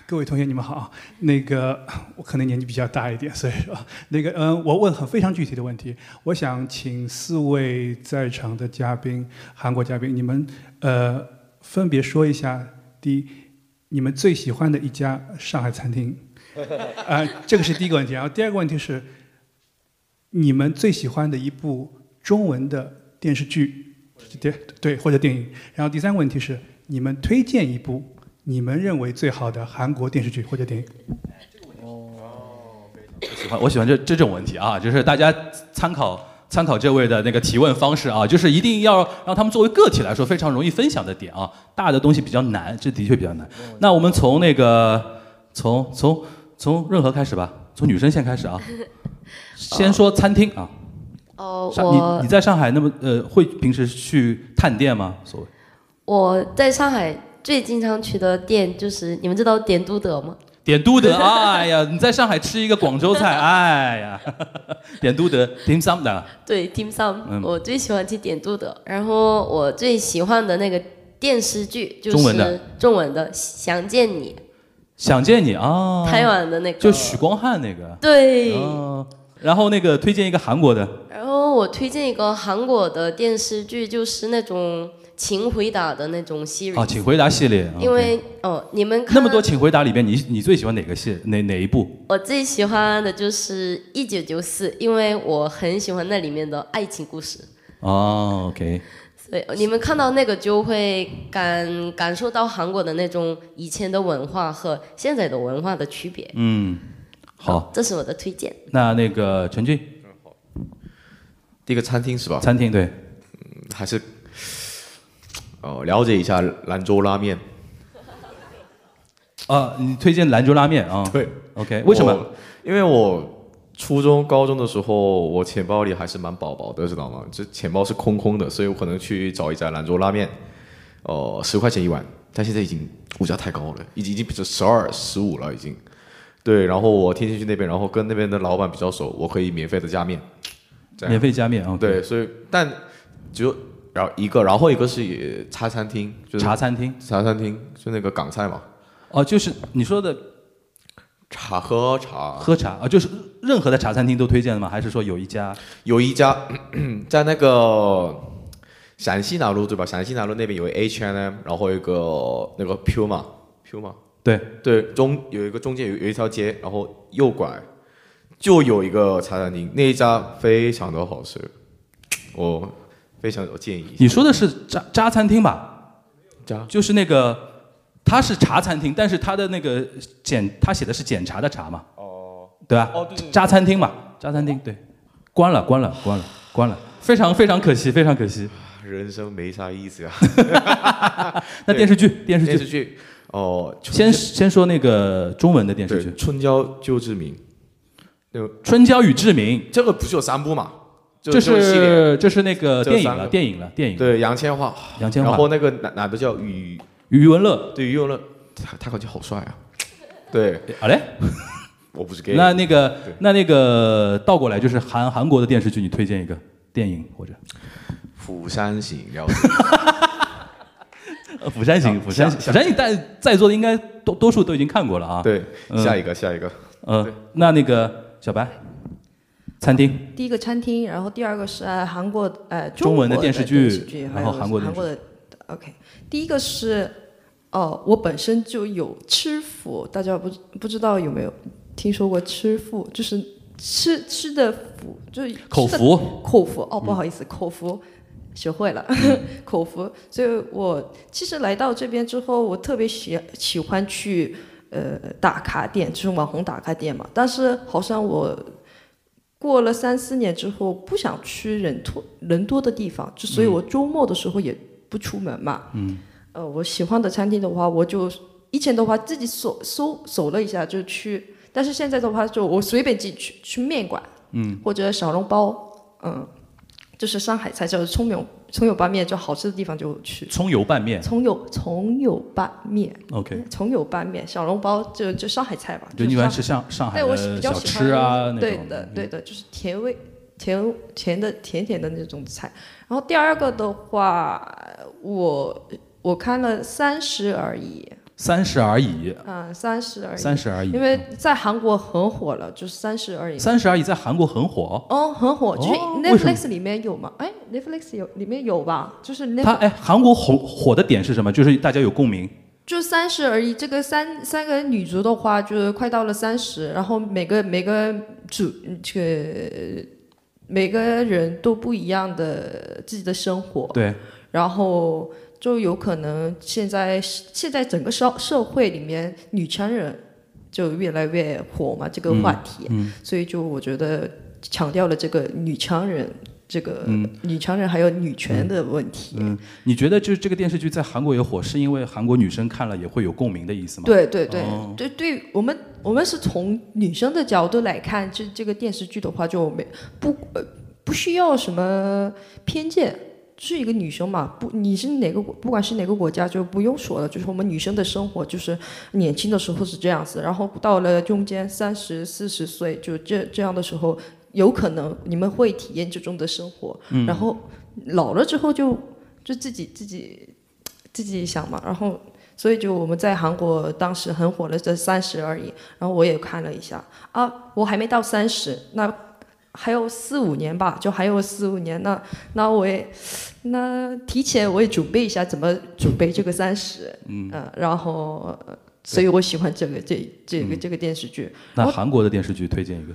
各位同学，你们好。那个我可能年纪比较大一点，所以说那个嗯，我问很非常具体的问题。我想请四位在场的嘉宾，韩国嘉宾，你们呃分别说一下，第一，你们最喜欢的一家上海餐厅，啊，这个是第一个问题。然后第二个问题是，你们最喜欢的一部中文的电视剧，对对，或者电影。然后第三个问题是，你们推荐一部。你们认为最好的韩国电视剧或者电影？哦，我喜欢我喜欢这这种问题啊，就是大家参考参考这位的那个提问方式啊，就是一定要让他们作为个体来说非常容易分享的点啊，大的东西比较难，这的确比较难。那我们从那个从从从任何开始吧，从女生先开始啊，先说餐厅啊。哦，你你在上海那么呃会平时去探店吗？所谓我在上海。最经常去的店就是你们知道点都德吗？点都德，哎呀，你在上海吃一个广州菜，哎呀，点都德，Dim Sum 的。对，Dim Sum，我最喜欢吃点都德。然后我最喜欢的那个电视剧就是中文的，中文的《想见你》。想见你啊！台湾的那个。就许光汉那个。对。然后那个推荐一个韩国的。然后我推荐一个韩国的电视剧，就是那种。请回答的那种系列啊，请回答系列。因为哦，你们那么多请回答里边，你你最喜欢哪个系哪哪一部？我最喜欢的就是一九九四，因为我很喜欢那里面的爱情故事。哦，OK。所以你们看到那个就会感感受到韩国的那种以前的文化和现在的文化的区别。嗯，好，这是我的推荐。那那个陈俊，第一个餐厅是吧？餐厅对，嗯，还是。哦，了解一下兰州拉面。啊，你推荐兰州拉面啊？对，OK，为什么？因为我初中、高中的时候，我钱包里还是蛮饱饱的，知道吗？这钱包是空空的，所以我可能去找一家兰州拉面，哦，十块钱一碗，但现在已经物价太高了，已经已经比这十二、十五了，已经。对，然后我天天去那边，然后跟那边的老板比较熟，我可以免费的加面。免费加面啊？对，所以但就。然后一个，然后一个是茶餐厅，就是茶餐厅，茶餐厅就那个港菜嘛。哦，就是你说的茶喝茶喝茶啊，就是任何的茶餐厅都推荐的吗？还是说有一家有一家 在那个陕西南路对吧？陕西南路那边有 H&M，然后一个那个 Puma，Puma，对对，中有一个中间有有一条街，然后右拐就有一个茶餐厅，那一家非常的好吃，我。非常有建议。你说的是渣渣餐厅吧？渣就是那个，它是茶餐厅，但是它的那个检，它写的是检查的查嘛？哦，对吧？哦，对对。渣餐厅嘛，渣餐厅对，关了，关了，关了，关了，非常非常可惜，非常可惜。人生没啥意思呀。那电视剧，电视剧，电视剧，哦，先先说那个中文的电视剧，《春娇救志明》。那个《春娇与志明》，这个不是有三部嘛？这是这是那个电影了，电影了，电影。对，杨千嬅，杨千嬅。然后那个男男的叫余余文乐，对，余文乐，他他感觉好帅啊。对，好嘞。我不是 gay。那那个那那个倒过来就是韩韩国的电视剧，你推荐一个电影或者？釜山行，了解。釜山行，釜山行，釜山行，在在座的应该多多数都已经看过了啊。对，下一个，下一个。嗯，那那个小白。餐厅，第一个餐厅，然后第二个是韩国呃中文的电视剧，然后韩国的 OK。第一个是哦，我本身就有吃腐，大家不不知道有没有听说过吃腐，就是吃吃的腐，就是口服？口服哦，不好意思，口服学会了。口服，所以我其实来到这边之后，我特别喜喜欢去呃打卡店，就是网红打卡店嘛。但是好像我过了三四年之后，不想去人多人多的地方，就所以我周末的时候也不出门嘛。嗯。呃，我喜欢的餐厅的话，我就以前的话自己搜搜搜了一下就去，但是现在的话就我随便进去去面馆嗯。或者小笼包，嗯，就是上海菜就是葱油葱油拌面，就好吃的地方就去。葱油拌面葱油葱油拌面，，OK，葱油拌面，小笼包就就上海菜吧。就你喜欢吃上上海对，我比的小较喜欢吃啊那种。对的，对的，就是甜味、甜甜的、甜甜的那种菜。然后第二个的话，我我看了《三十而已三十而已，》啊，《三十而已》。三十而已因为在韩国很火了，就是《三十而已》。三十而已在韩国很火。哦，很火，就是 Netflix 里面有吗？哎，Netflix 有里面有吧？就是那它哎，韩国火火的点是什么？就是大家有共鸣。就三十而已，这个三三个女主的话，就是快到了三十，然后每个每个主这个每个人都不一样的自己的生活，对，然后就有可能现在现在整个社社会里面女强人就越来越火嘛，这个话题，嗯所以就我觉得强调了这个女强人。这个嗯。女强人还有女权的问题，嗯，你觉得就是这个电视剧在韩国也火，是因为韩国女生看了也会有共鸣的意思吗？对对对、哦。对对，我们我们是从女生的角度来看这这个电视剧的话，就没不呃不需要什么偏见，是一个女生嘛，不你是哪个国不管是哪个国家就不用说了，就是我们女生的生活就是年轻的时候是这样子，然后到了中间三十四十岁就这这样的时候，有可能你们会体验这种的生活，嗯然后老了之后就就自己自己自己想嘛，然后。所以就我们在韩国当时很火的这三十而已，然后我也看了一下啊，我还没到三十，那还有四五年吧，就还有四五年，那那我也那提前我也准备一下怎么准备这个三十，嗯呃，然后呃所以我喜欢这个这这个这个电视剧。那韩国的电视剧推荐一个。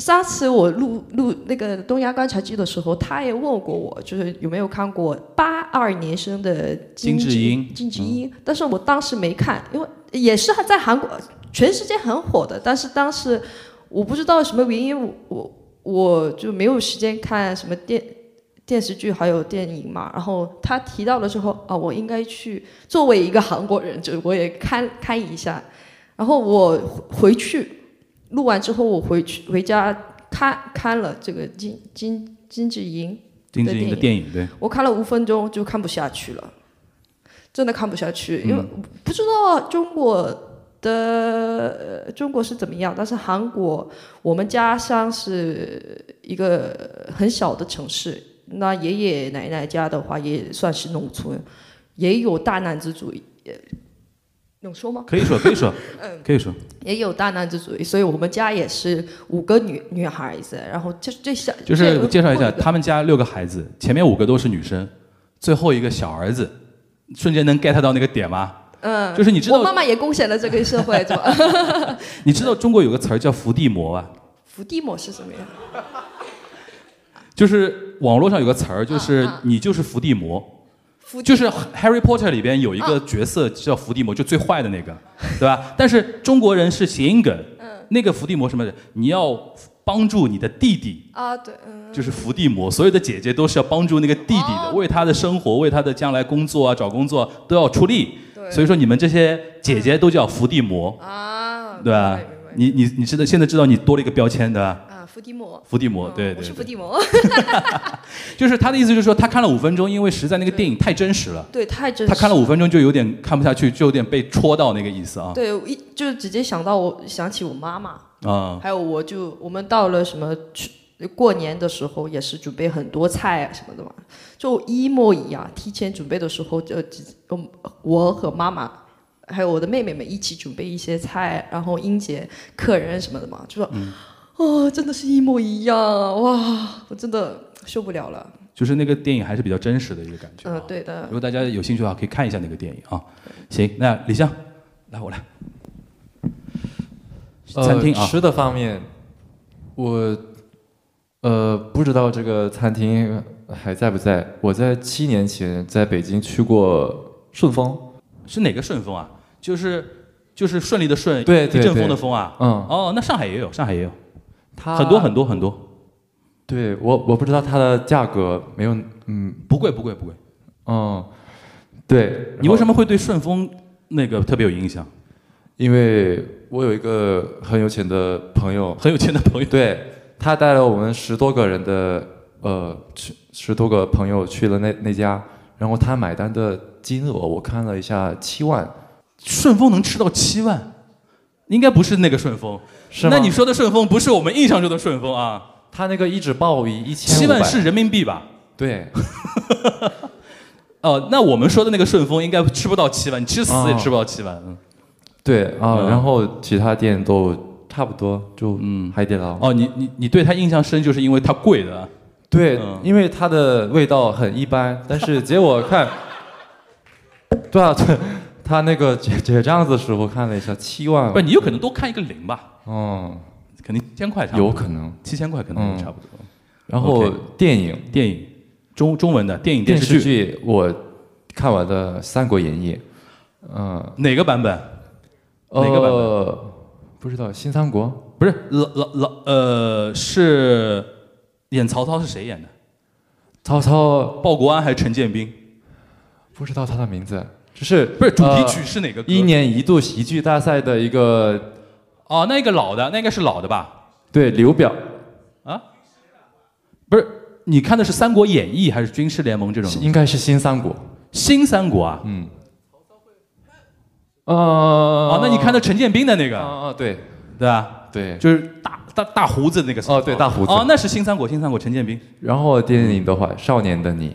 上次我录录那个东亚观察记的时候，他也问过我，就是有没有看过八二年生的金智英金智英，但是我当时没看，因为也是在韩国全世界很火的，但是当时我不知道什么原因，我我我就没有时间看什么电电视剧还有电影嘛。然后他提到了之后啊，我应该去作为一个韩国人，就我也看看一下。然后我回去录完之后，我回去回家看看了这个金金金智英金智英的电影，对，我看了五分钟就看不下去了，真的看不下去，因为嗯不知道中国的、呃中国是怎么样，但是韩国我们家乡是一个很小的城市，那爷爷奶奶家的话也算是农村，也有大男子主义，能说吗？可以说，可以说，嗯可以说。也有大男子主义，所以我们家也是五个女女孩子，然后这这小就是这介绍一下，他们家六个孩子，前面五个都是女生，最后一个小儿子，瞬间能 get 到那个点吗？嗯，就是你知道我妈妈也贡献了这个社会，是吧？你知道中国有个词儿叫伏地魔吧？伏地魔是什么呀？就是网络上有个词儿，就是你就是伏地魔。就是 Harry Potter 里边有一个角色叫伏地魔，就最坏的那个，对吧？但是中国人是谐音梗，那个伏地魔什么的，你要帮助你的弟弟，啊，对，嗯，就是伏地魔，所有的姐姐都是要帮助那个弟弟的，为他的生活、为他的将来工作啊、找工作都要出力。所以说你们这些姐姐都叫伏地魔，啊，对吧？你你你知道现在知道你多了一个标签的，啊，伏地魔，伏地魔，对对我是伏地魔，就是他的意思就是说他看了五分钟，因为实在那个电影太真实了，对，太真实。他看了五分钟就有点看不下去，就有点被戳到那个意思啊。对，一就直接想到我想起我妈妈，啊。还有我就我们到了什么去过年的时候也是准备很多菜啊什么的嘛，就一模一样。提前准备的时候就直嗯我和妈妈还有我的妹妹们一起准备一些菜，然后英姐客人什么的嘛，就说、嗯哦真的是一模一样啊哇，我真的受不了了。就是那个电影还是比较真实的一个感觉。嗯、对的如。果大家有兴趣的话，可以看一下那个电影啊。行，那李湘，来我来。餐厅啊呃，吃的方面，我呃不知道这个餐厅还在不在。我在七年前在北京去过顺丰，是哪个顺丰啊？就是就是顺利的顺，对对一阵风的风啊。嗯哦，那上海也有，上海也有，它很多很多很多。对我我不知道它的价格没有，嗯，不贵不贵不贵。嗯，对。你为什么会对顺丰那个特别有印象？因为我有一个很有钱的朋友，很有钱的朋友，对他带了我们十多个人的呃去十多个朋友去了那那家，然后他买单的金额我看了一下七万，顺丰能吃到七万，应该不是那个顺丰。是吗那你说的顺丰不是我们印象中的顺丰啊？他那个一纸报以一千七万是人民币吧？对，哦，那我们说的那个顺丰应该吃不到七万，你吃死也哦吃不到七万。嗯，对啊，嗯然后其他店都差不多，就嗯海底捞。哦，你你你对它印象深，就是因为它贵的。对，嗯因为它的味道很一般，但是结果看，对啊，对，他那个结结账的时候看了一下，七万，不，你有可能多看一个零吧？哦，肯定千块差不多有可能七千块可能嗯差不多。然后 OK 电影，电影，中中文的电影电视视剧，剧我看完的《三国演义》，嗯，哪个版本？哪个版本？呃不知道新三国不是老老老呃，是演曹操是谁演的？曹操报国安还是陈建斌？不知道他的名字，只是不是主题曲是哪个歌一年一度喜剧大赛的一个，哦，那个老的，那应该是老的吧？对刘表，啊？不是，你看的是《三国演义》还是《军事联盟》这种？应该是新三国。新三国啊？嗯。呃，哦哦，那你看的陈建斌的那个？哦哦，对，对吧？对，就是大大大胡子那个。哦，对，大胡子。哦，那是新三国，新三国陈建斌。然后电影的话，《少年的你》。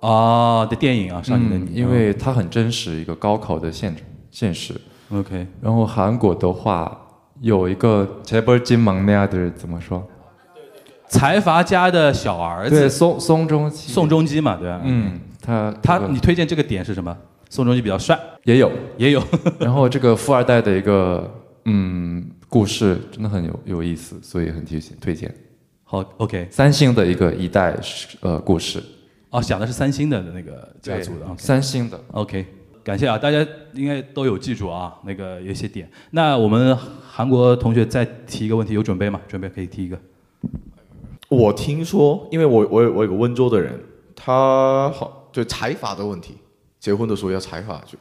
哦，的电影啊，《少年的你》嗯，因为它很真实，一个高考的现现实。 OK。然后韩国的话，有一个재벌진막내아들怎么说？财阀家的小儿子。对，宋宋仲基。宋仲基嘛，对吧？嗯，他他，你推荐这个点是什么？ 宋仲基比较帅。也有，也有。然后这个富二代的一个嗯故事真的很有有意思，所以很推荐推荐。好，OK。三星的一个一代呃故事。哦，讲的是三星的那个家族的。对 OK 三星的。OK，感谢啊，大家应该都有记住啊，那个有些点。那我们韩国同学再提一个问题，有准备吗？准备可以提一个。我听说，因为我我有我有个温州的人，他好就财阀的问题，结婚的时候要财阀就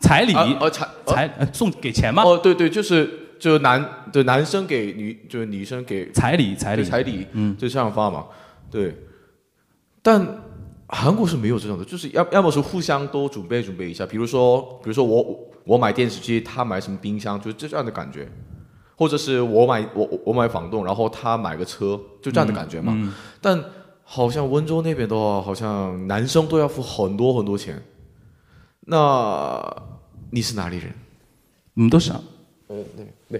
彩礼啊呃财彩呃送给钱吗？哦，对对，就是就男对男生给女就是女生给彩礼彩礼彩礼，嗯就这样发嘛，对。但韩国是没有这种的，就是要要么是互相都准备准备一下，比如说比如说我我我买电视机，他买什么冰箱，就这样的感觉。或者是我买我我我买房东，然后他买个车，就这样的感觉嘛。嗯嗯但好像温州那边的话，好像男生都要付很多很多钱。那你是哪里人？我们都是。呃，那那。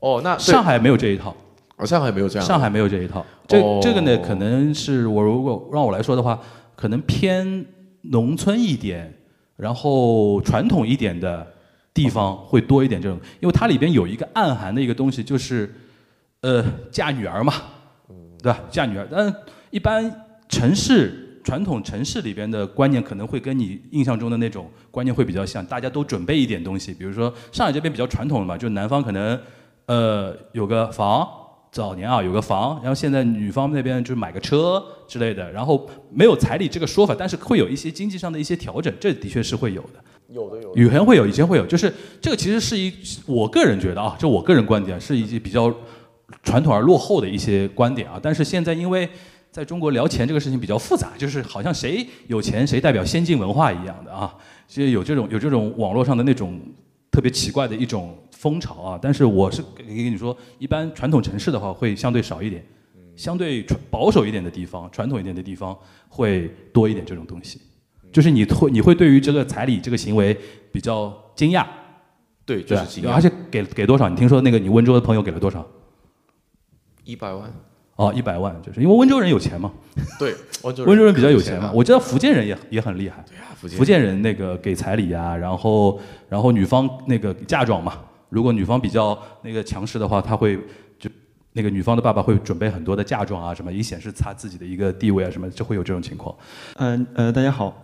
哦，那上海没有这一套。哦，上海没有这样。上海没有这一套。这、哦这个呢，可能是我如果让我来说的话，可能偏农村一点，然后传统一点的地方会多一点这种，因为它里边有一个暗含的一个东西，就是呃嫁女儿嘛，对吧？嫁女儿，但一般城市传统城市里边的观念可能会跟你印象中的那种观念会比较像，大家都准备一点东西，比如说上海这边比较传统的嘛，就男方可能呃有个房。早年啊有个房，然后现在女方那边就是买个车之类的，然后没有彩礼这个说法，但是会有一些经济上的一些调整，这的确是会有的。有的有的。以前会有，以前会有，就是这个其实是一，我个人觉得啊，就我个人观点是一些比较传统而落后的一些观点啊。但是现在因为在中国聊钱这个事情比较复杂，就是好像谁有钱谁代表先进文化一样的啊，其实有这种有这种网络上的那种特别奇怪的一种风潮啊。但是我是跟你说，一般传统城市的话会相对少一点，相对传保守一点的地方，传统一点的地方会多一点这种东西。就是你会你会对于这个彩礼这个行为比较惊讶，对，就是惊讶。而且给给多少？你听说那个你温州的朋友给了多少？一百万。哦，一百万，就是因为温州人有钱嘛。对，温州温州人比较有钱嘛啊。我知道福建人也也很厉害。对啊，福建福建人那个给彩礼啊，然后然后女方那个嫁妆嘛，如果女方比较那个强势的话，他会就那个女方的爸爸会准备很多的嫁妆啊什么，以显示他自己的一个地位啊什么，就会有这种情况。嗯呃大家好，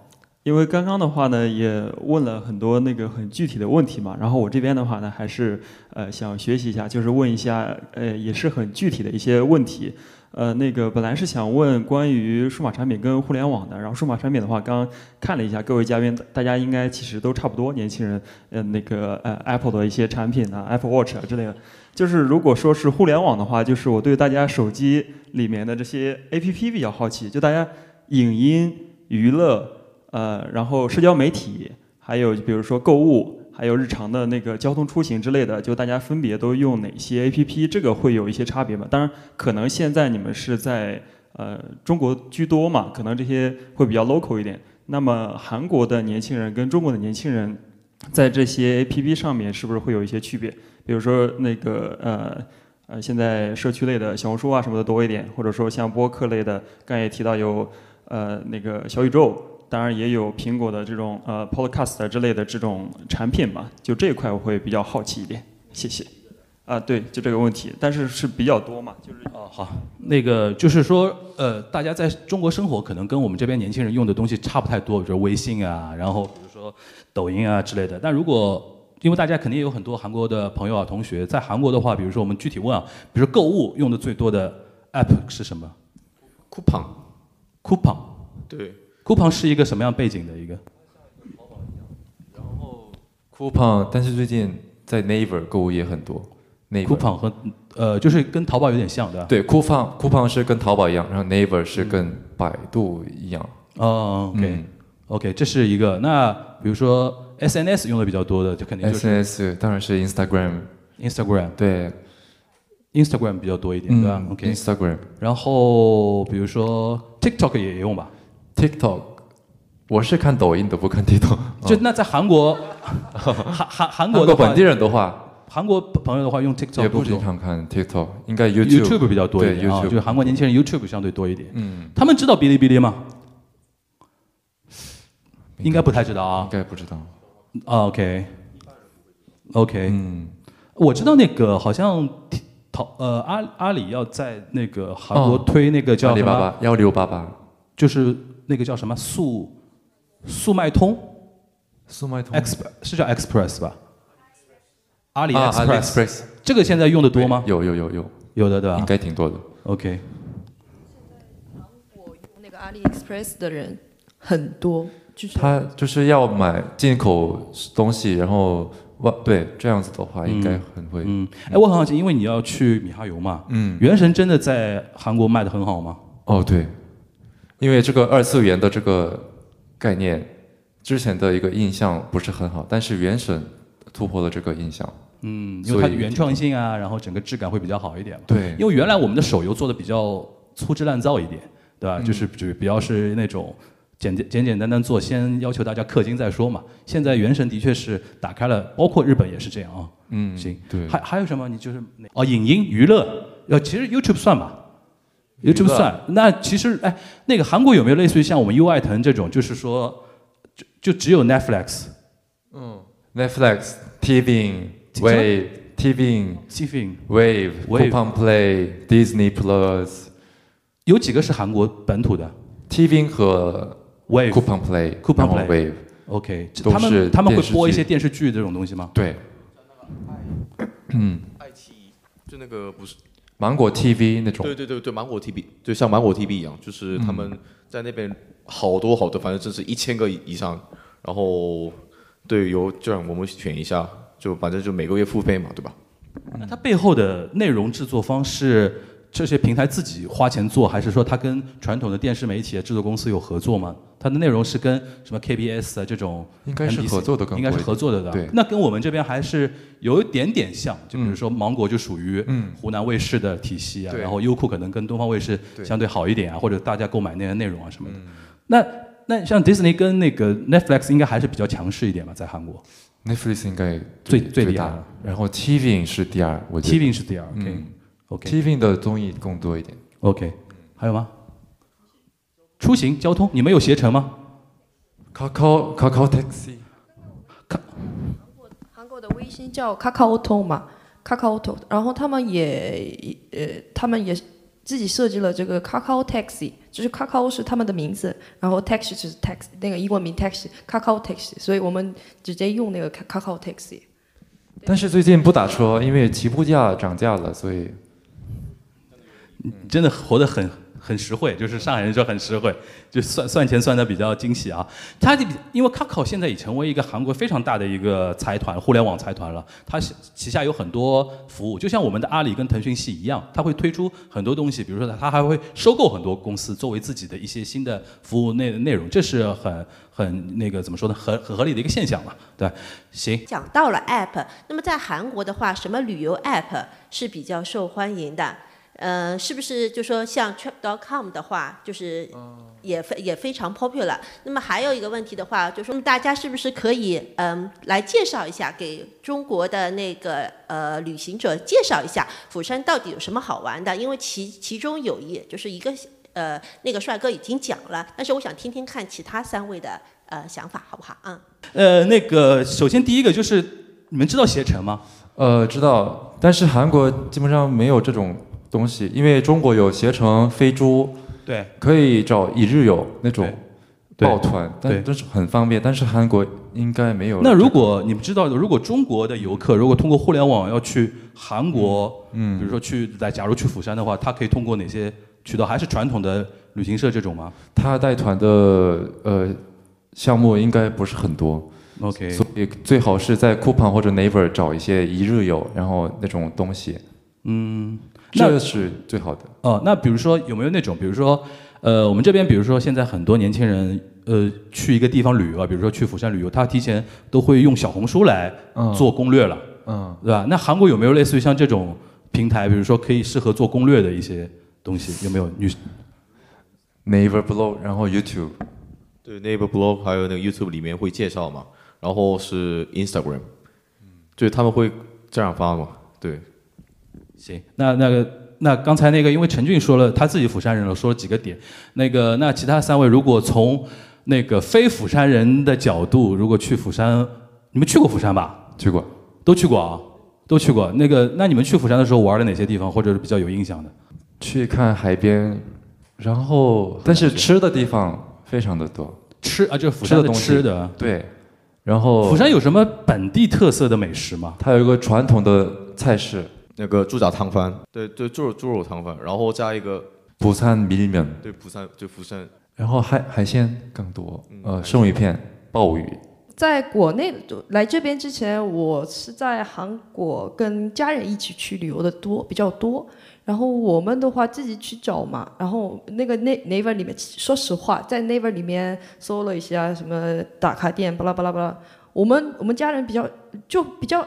因为刚刚的话呢，也问了很多那个很具体的问题嘛，然后我这边的话呢，还是呃想学习一下，就是问一下，呃，也是很具体的一些问题。呃，那个本来是想问关于数码产品跟互联网的，然后数码产品的话，刚看了一下各位嘉宾，大家应该其实都差不多，年轻人，呃，那个呃 Apple 的一些产品啊，Apple Watch 啊之类的。就是如果说是互联网的话，就是我对大家手机里面的这些 APP 比较好奇，就大家影音、娱乐，呃，然后社交媒体，还有比如说购物。还有日常的那个交通出行之类的，就大家分别都用哪些 APP？这个会有一些差别吗？当然，可能现在你们是在呃中国居多嘛，可能这些会比较 local 一点。那么韩国的年轻人跟中国的年轻人在这些 APP 上面是不是会有一些区别？比如说那个呃呃，现在社区类的小红书啊什么的多一点，或者说像播客类的，刚才也提到有呃那个小宇宙。当然也有苹果的这种呃 Podcast 之类的这种产品嘛，就这一块我会比较好奇一点。谢谢。啊，对，就这个问题，但是是比较多嘛，就是哦好，那个就是说呃，大家在中国生活可能跟我们这边年轻人用的东西差不太多，比如说微信啊，然后比如说抖音啊之类的。但如果因为大家肯定有很多韩国的朋友啊同学在韩国的话，比如说我们具体问啊，比如说购物用的最多的 App 是什么？Coupon。Coupon。对。Coupon 是一个什么样背景的一个？然后 Coupon，但是最近在 Naver 购物也很多。Coupon 和呃，就是跟淘宝有点像，对吧？对，Coupon Coupon 是跟淘宝一样，然后 Naver 是跟百度一样。哦，OK，OK，这是一个。那比如说 SNS 用的比较多的，就肯定就是 SNS，当然是 Instagram。Instagram 对，Instagram 比较多一点，对吧？OK。Instagram。然后比如说 TikTok 也用吧？TikTok，我是看抖音的，不看 TikTok。就那在韩国，韩韩韩国的本地人的话，韩国朋友的话用 TikTok 也不经常看 TikTok，应该 YouTube YouTube 比较多一点啊，就韩国年轻人 YouTube 相对多一点。嗯，他们知道哔哩哔哩吗？应该不太知道啊。应该不知道。OK，OK，嗯，我知道那个好像淘呃阿阿里要在那个韩国推那个叫阿里巴巴幺六八八，就是。那个叫什么速速卖通？速卖通，X 是叫 Express 吧？阿里 Express，这个现在用的多吗？有有有有有的对吧？应该挺多的。OK。韩国用那个阿里 Express 的人很多，就是他就是要买进口东西，然后哇，对这样子的话应该很会。嗯，哎，我很好奇，因为你要去米哈游嘛，嗯，原神真的在韩国卖的很好吗？哦，对。因为这个二次元的这个概念，之前的一个印象不是很好，但是原神突破了这个印象。嗯，因为它的原创性啊，然后整个质感会比较好一点。对，因为原来我们的手游做的比较粗制滥造一点，对吧？就是比比较是那种简简简简单单做，先要求大家氪金再说嘛。现在原神的确是打开了，包括日本也是这样啊。嗯，行，对。还还有什么？你就是哦，影音娱乐，呃，其实 YouTube 算吧。YouTube 算，那其实哎，那个韩国有没有类似于像我们优爱腾这种，就是说，就就只有 Netflix，嗯，Netflix、TV、Wave、TV、TV、Wave、Coupon Play、Disney Plus，有几个是韩国本土的？TV 和 Wave、Coupon Play、Coupon Play、Wave。OK，他们他们会播一些电视剧这种东西吗？对。嗯。爱奇艺，就那个不是。芒果 TV 那种，对对对对，芒果 TV 就像芒果 TV 一样，就是他们在那边好多好多，反正真是一千个以上。然后，对，由这样我们选一下，就反正就每个月付费嘛，对吧？那它背后的内容制作方是这些平台自己花钱做，还是说它跟传统的电视媒体制作公司有合作吗？它的内容是跟什么 KBS 啊这种应该是合作的，应该是合作的的。对，那跟我们这边还是有一点点像，就比如说芒果就属于湖南卫视的体系啊，然后优酷可能跟东方卫视相对好一点啊，或者大家购买那些内容啊什么的。那那像 Disney 跟那个 Netflix 应该还是比较强势一点吧，在韩国。Netflix 应该最最厉害，然后 TV 是第二，我 TV 是第二 OK。TV 的综艺更多一点，OK。还有吗？出行交通，你们有携程吗？Kakao Kakao Taxi，韩国的微信叫 Kakao Auto 嘛，Kakao Auto，然后他们也呃，他们也自己设计了这个 Kakao Taxi，就是 Kakao 是他们的名字，然后 Taxi 就是 taxi 那个英文名 Taxi，Kakao Taxi，所以我们直接用那个 Kakao Taxi。但是最近不打车，因为起步价涨价了，所以你真的活得很很实惠，就是上海人说很实惠，就算算钱算的比较精细啊。它这因为 Kakao 现在已成为一个韩国非常大的一个财团，互联网财团了。它是旗下有很多服务，就像我们的阿里跟腾讯系一样，它会推出很多东西，比如说它还会收购很多公司作为自己的一些新的服务内内容，这是很很那个怎么说呢，很很合理的一个现象嘛。对，行。讲到了 App，那么在韩国的话，什么旅游 App 是比较受欢迎的？呃，是不是就说像 Trip.com 的话，就是也非也非常 popular。那么还有一个问题的话，就说大家是不是可以嗯来介绍一下，给中国的那个呃旅行者介绍一下釜山到底有什么好玩的？因为其其中有一就是一个呃那个帅哥已经讲了，但是我想听听看其他三位的呃想法，好不好？嗯。呃，那个首先第一个就是你们知道携程吗？呃知道，但是韩国基本上没有这种东西，因为中国有携程、飞猪，对，可以找一日游那种对抱团，对但但是很方便，但是韩国应该没有。那如果你们知道的，如果中国的游客如果通过互联网要去韩国，嗯比如说去来，假如去釜山的话，他可以通过哪些渠道？还是传统的旅行社这种吗？他带团的呃项目应该不是很多。OK 所以最好是在 Coupon 或者 Naver 找一些一日游，然后那种东西，嗯，那这是最好的。哦，那比如说有没有那种，比如说，呃，我们这边比如说现在很多年轻人，呃，去一个地方旅游啊，比如说去釜山旅游，他提前都会用小红书来嗯做攻略了，嗯，对吧？那韩国有没有类似于像这种平台，比如说可以适合做攻略的一些东西？有没有女？？Never blog，然后 YouTube，对，Never blog 还有那个 YouTube 里面会介绍嘛，然后是 Instagram，就是他们会这样发嘛，对。行，那那个那刚才那个，因为陈俊说了他自己釜山人了，说了几个点。那个那其他三位，如果从那个非釜山人的角度，如果去釜山，你们去过釜山吧？去过，都去过啊，都去过。那个那你们去釜山的时候玩了哪些地方，或者是比较有印象的？去看海边，然后但是吃的地方非常的多，吃啊，就是釜山的东西吃的。对，然后釜山有什么本地特色的美食吗？它有一个传统的菜式，那个猪杂汤饭，对对，猪肉猪肉汤饭，然后加一个釜山米面，对釜山对釜山，然后海海鲜更多，呃，生鱼片、鲍鱼，在国内来这边之前，我是在韩国跟家人一起去旅游的多比较多。然后我们的话自己去找嘛，然后那个 Na Naver 里面，说实话，在 Naver 里面搜了一下什么打卡店，巴拉巴拉巴拉。我们我们家人比较就比较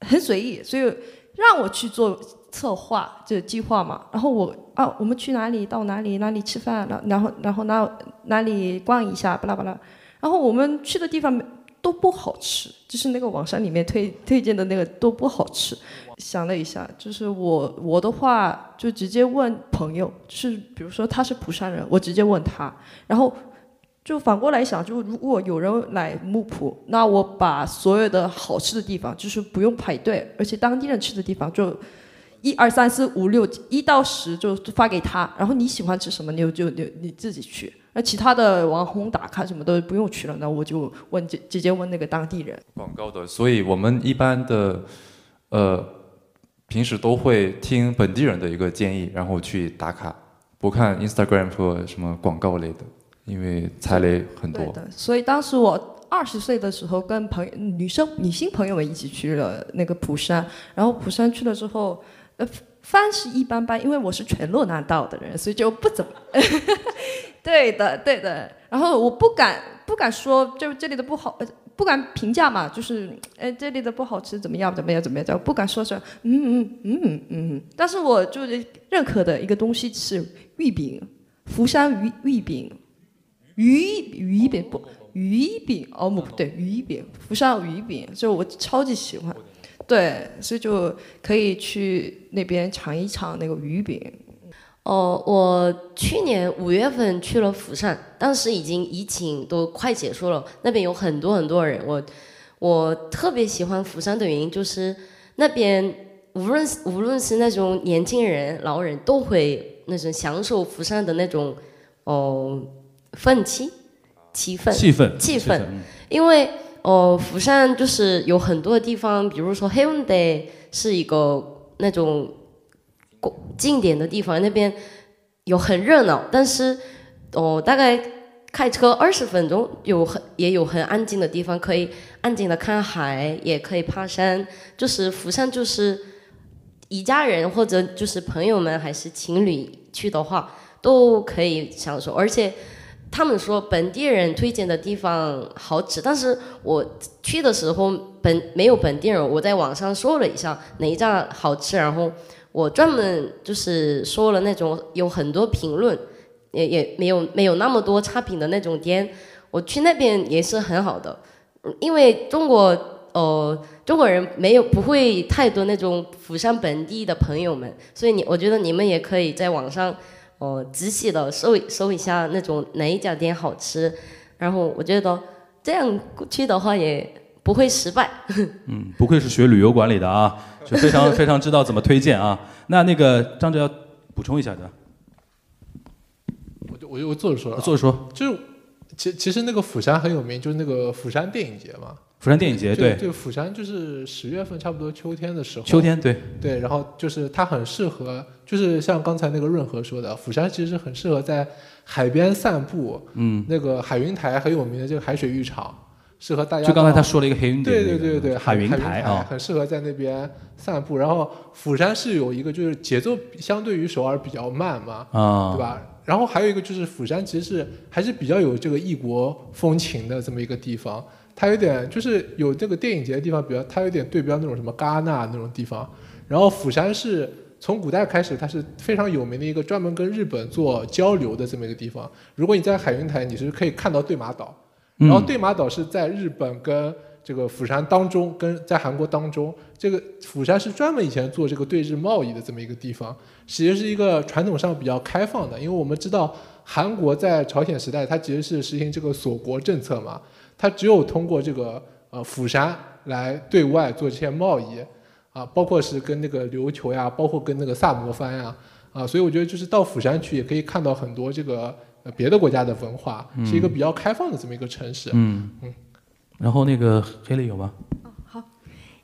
很随意，所以让我去做策划就是计划嘛。然后我啊，我们去哪里到哪里哪里吃饭，然然后然后哪哪里逛一下，巴拉巴拉。然后我们去的地方都不好吃，就是那个网上里面推推荐的那个都不好吃。想了一下，就是我我的话就直接问朋友，是比如说他是蒲山人，我直接问他，然后就反过来想，就如果有人来木浦，那我把所有的好吃的地方，就是不用排队，而且当地人吃的地方就。一二三四五六一到十就发给他，然后你喜欢吃什么你就就你自己去，那其他的网红打卡什么都不用去了，那我就问直直接问那个当地人。广告的，所以我们一般的，呃，平时都会听本地人的一个建议，然后去打卡，不看 Instagram 或什么广告类的，因为踩雷很多。对的，所以当时我二十岁的时候，跟朋友女生女性朋友们一起去了那个釜山，然后釜山去了之后，呃，饭是一般般，因为我是全洛南道的人，所以就不怎么。对的，对的。然后我不敢不敢说，就这里的不好，呃不敢评价嘛，就是哎这里的不好吃，怎么样怎么样怎么样，就不敢说是嗯嗯嗯嗯嗯。但是我就是认可的一个东西是玉饼，福山鱼玉饼，鱼鱼饼不鱼饼哦不对鱼饼，釜山鱼饼，就我超级喜欢。对，所以就可以去那边尝一尝那个鱼饼。哦，我去年五月份去了釜山，当时已经疫情都快结束了，那边有很多很多人。我我特别喜欢釜山的原因就是那边无论无论是那种年轻人、老人都会那种享受釜山的那种哦氛气气氛气氛气氛因为哦釜山就是有很多地方，比如说黑龙江是一个那种过经典的地方，那边有很热闹，但是哦大概开车二十分钟有很也有很安静的地方，可以安静的看海，也可以爬山。就是釜山就是一家人或者就是朋友们还是情侣去的话，都可以享受。而且他们说本地人推荐的地方好吃，但是我去的时候本没有本地人，我在网上搜了一下哪一家好吃，然后我专门就是说了那种有很多评论。也也没有没有那么多差评的那种店，我去那边也是很好的，因为中国呃中国人没有不会太多那种釜山本地的朋友们，所以你我觉得你们也可以在网上呃仔细的搜一搜一下那种哪一家店好吃，然后我觉得这样去的话也不会失败。嗯，不愧是学旅游管理的啊，就非常非常知道怎么推荐啊。那那个张哲要补充一下的，我就我就我坐着说了啊，坐着说就是其其实那个釜山很有名，就是那个釜山电影节嘛。釜山电影节就对就釜山就是十月份，差不多秋天的时候。秋天对对，然后就是它很适合，就是像刚才那个润和说的，釜山其实很适合在海边散步。嗯，那个海云台很有名的这个海水浴场，适合大家。就刚才他说了一个黑云点对那个对对对，海云云台啊很适合在那边散步。然后釜山是有一个就是节奏相对于首尔比较慢嘛，啊对吧？然后还有一个就是釜山其实是还是比较有这个异国风情的这么一个地方，它有点就是有这个电影节的地方，比较它有点对标那种什么戛纳那种地方。然后釜山是从古代开始，它是非常有名的一个专门跟日本做交流的这么一个地方。如果你在海云台，你是可以看到对马岛，嗯然后对马岛是在日本跟这个釜山当中，跟在韩国当中，这个釜山是专门以前做这个对日贸易的这么一个地方，其实是一个传统上比较开放的，因为我们知道韩国在朝鲜时代，它其实是实行这个锁国政策嘛，它只有通过这个呃釜山来对外做这些贸易啊，包括是跟那个琉球呀，包括跟那个萨摩藩呀啊，所以我觉得就是到釜山去也可以看到很多这个呃别的国家的文化，嗯是一个比较开放的这么一个城市。嗯嗯，然后那个黑里有吗？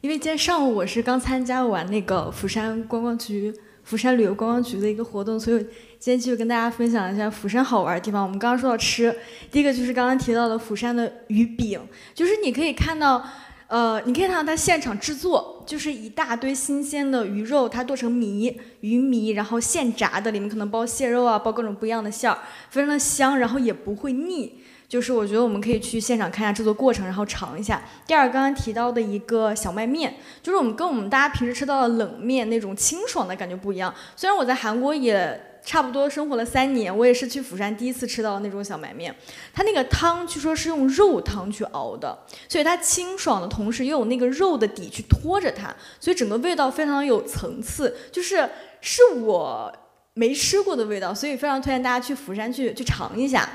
因为今天上午我是刚参加完那个釜山观光局、釜山旅游观光局的一个活动，所以今天继续跟大家分享一下釜山好玩的地方。我们刚刚说到吃，第一个就是刚刚提到的釜山的鱼饼，就是你可以看到，呃，你可以看到它现场制作，就是一大堆新鲜的鱼肉，它剁成糜鱼糜，然后现炸的，里面可能包蟹肉啊，包各种不一样的馅儿，非常的香，然后也不会腻。就是我觉得我们可以去现场看一下制作过程，然后尝一下。第二，刚刚提到的一个小麦面，就是我们跟我们大家平时吃到的冷面那种清爽的感觉不一样。虽然我在韩国也差不多生活了三年，我也是去釜山第一次吃到那种小麦面，它那个汤据说是用肉汤去熬的，所以它清爽的同时又有那个肉的底去托着它，所以整个味道非常有层次，就是是我没吃过的味道，所以非常推荐大家去釜山去去尝一下。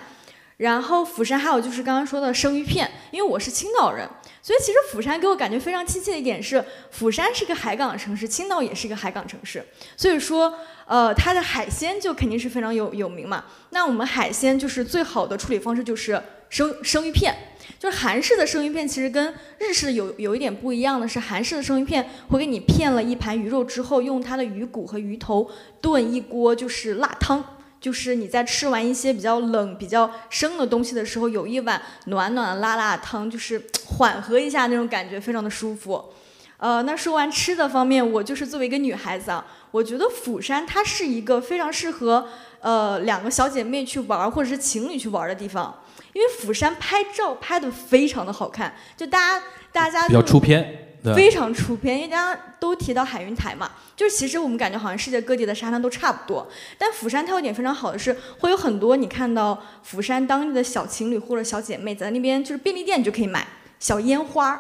然后釜山还有就是刚刚说的生鱼片，因为我是青岛人，所以其实釜山给我感觉非常亲切的一点是，釜山是个海港城市，青岛也是一个海港城市，所以说，呃，它的海鲜就肯定是非常有有名嘛。那我们海鲜就是最好的处理方式就是生生鱼片，就是韩式的生鱼片其实跟日式有有一点不一样的是，韩式的生鱼片会给你片了一盘鱼肉之后，用它的鱼骨和鱼头炖一锅就是辣汤。就是你在吃完一些比较冷、比较生的东西的时候，有一碗暖暖的辣辣的汤，就是 缓和一下那种感觉，非常的舒服。呃，那说完吃的方面，我就是作为一个女孩子啊，我觉得釜山它是一个非常适合呃两个小姐妹去玩儿或者是情侣去玩儿的地方，因为釜山拍照拍的非常的好看，就大家大家比较出片。非常出片，因为大家都提到海云台嘛，就是其实我们感觉好像世界各地的沙滩都差不多，但釜山它有点非常好的是，会有很多你看到釜山当地的小情侣或者小姐妹在那边，就是便利店就可以买小烟花，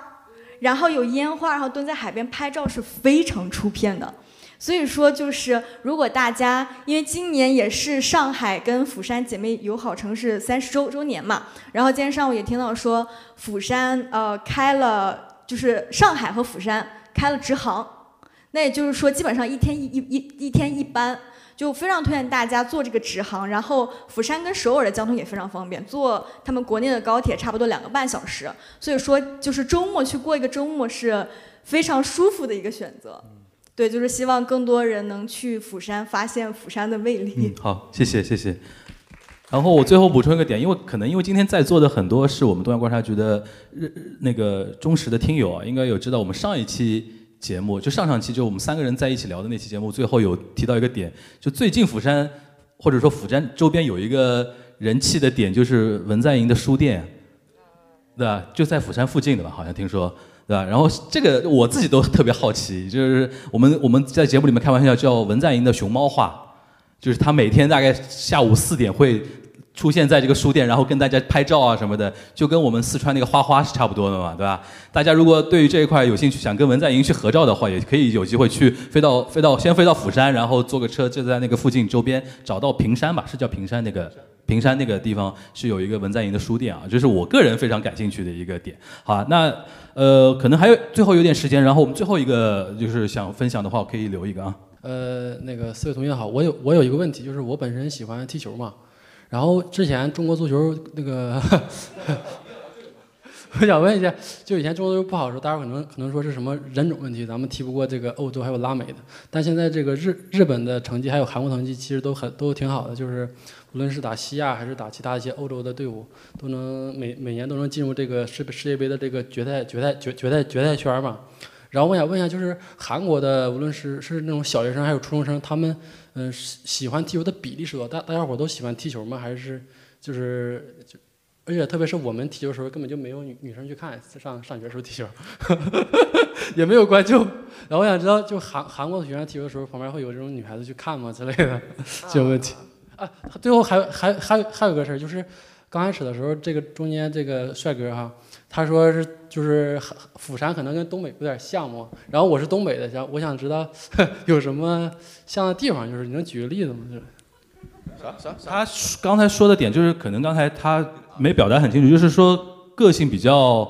然后有烟花，然后蹲在海边拍照是非常出片的。所以说，就是如果大家因为今年也是上海跟釜山姐妹友好城市三十周周年嘛，然后今天上午也听到说釜山呃开了。就是上海和釜山开了直航，那也就是说基本上一天一一一天一班，就非常推荐大家坐这个直航。然后釜山跟首尔的交通也非常方便，坐他们国内的高铁差不多两个半小时。所以说，就是周末去过一个周末是非常舒服的一个选择。对，就是希望更多人能去釜山，发现釜山的魅力。嗯，好，谢谢谢谢。然后我最后补充一个点，因为可能因为今天在座的很多是我们东亚观察局的日那个忠实的听友啊，应该有知道我们上一期节目，就上上期就我们三个人在一起聊的那期节目，最后有提到一个点，就最近釜山或者说釜山周边有一个人气的点，就是文在寅的书店，对吧？就在釜山附近的吧，好像听说，对吧？然后这个我自己都特别好奇，就是我们我们在节目里面开玩笑叫文在寅的熊猫画。就是他每天大概下午四点会出现在这个书店，然后跟大家拍照啊什么的，就跟我们四川那个花花是差不多的嘛，对吧？大家如果对于这一块有兴趣，想跟文在寅去合照的话，也可以有机会去飞到飞到先飞到釜山，然后坐个车就在那个附近周边找到平山吧，是叫平山那个平山那个地方是有一个文在寅的书店啊，这是我个人非常感兴趣的一个点。好，那呃可能还有最后有点时间，然后我们最后一个就是想分享的话，我可以留一个啊。呃，那个四位同学好，我有我有一个问题，就是我本身喜欢踢球嘛，然后之前中国足球那个，我想问一下，就以前中国足球不好的时候，大家可能可能说是什么人种问题，咱们踢不过这个欧洲还有拉美的，但现在这个日日本的成绩还有韩国成绩其实都很都挺好的，就是无论是打西亚还是打其他一些欧洲的队伍，都能每每年都能进入这个世世界杯的这个决赛决赛决决赛决赛圈嘛。然后我想问一下，就是韩国的，无论是是那种小学生还有初中生，他们嗯喜喜欢踢球的比例是多大？大家伙都喜欢踢球吗？还是就是就，而且特别是我们踢球的时候，根本就没有女女生去看，上上学时候踢球，也没有观众。然后我想知道，就韩韩国的学生踢球的时候，旁边会有这种女孩子去看吗之类的这个问题？啊，最后还还还还有个事儿，就是刚开始的时候，这个中间这个帅哥哈。他说是就是釜山可能跟东北有点像嘛，然后我是东北的，想我想知道 有什么像的地方，就是你能举个例子吗？就是啥啥？他刚才说的点就是可能刚才他没表达很清楚，就是说个性比较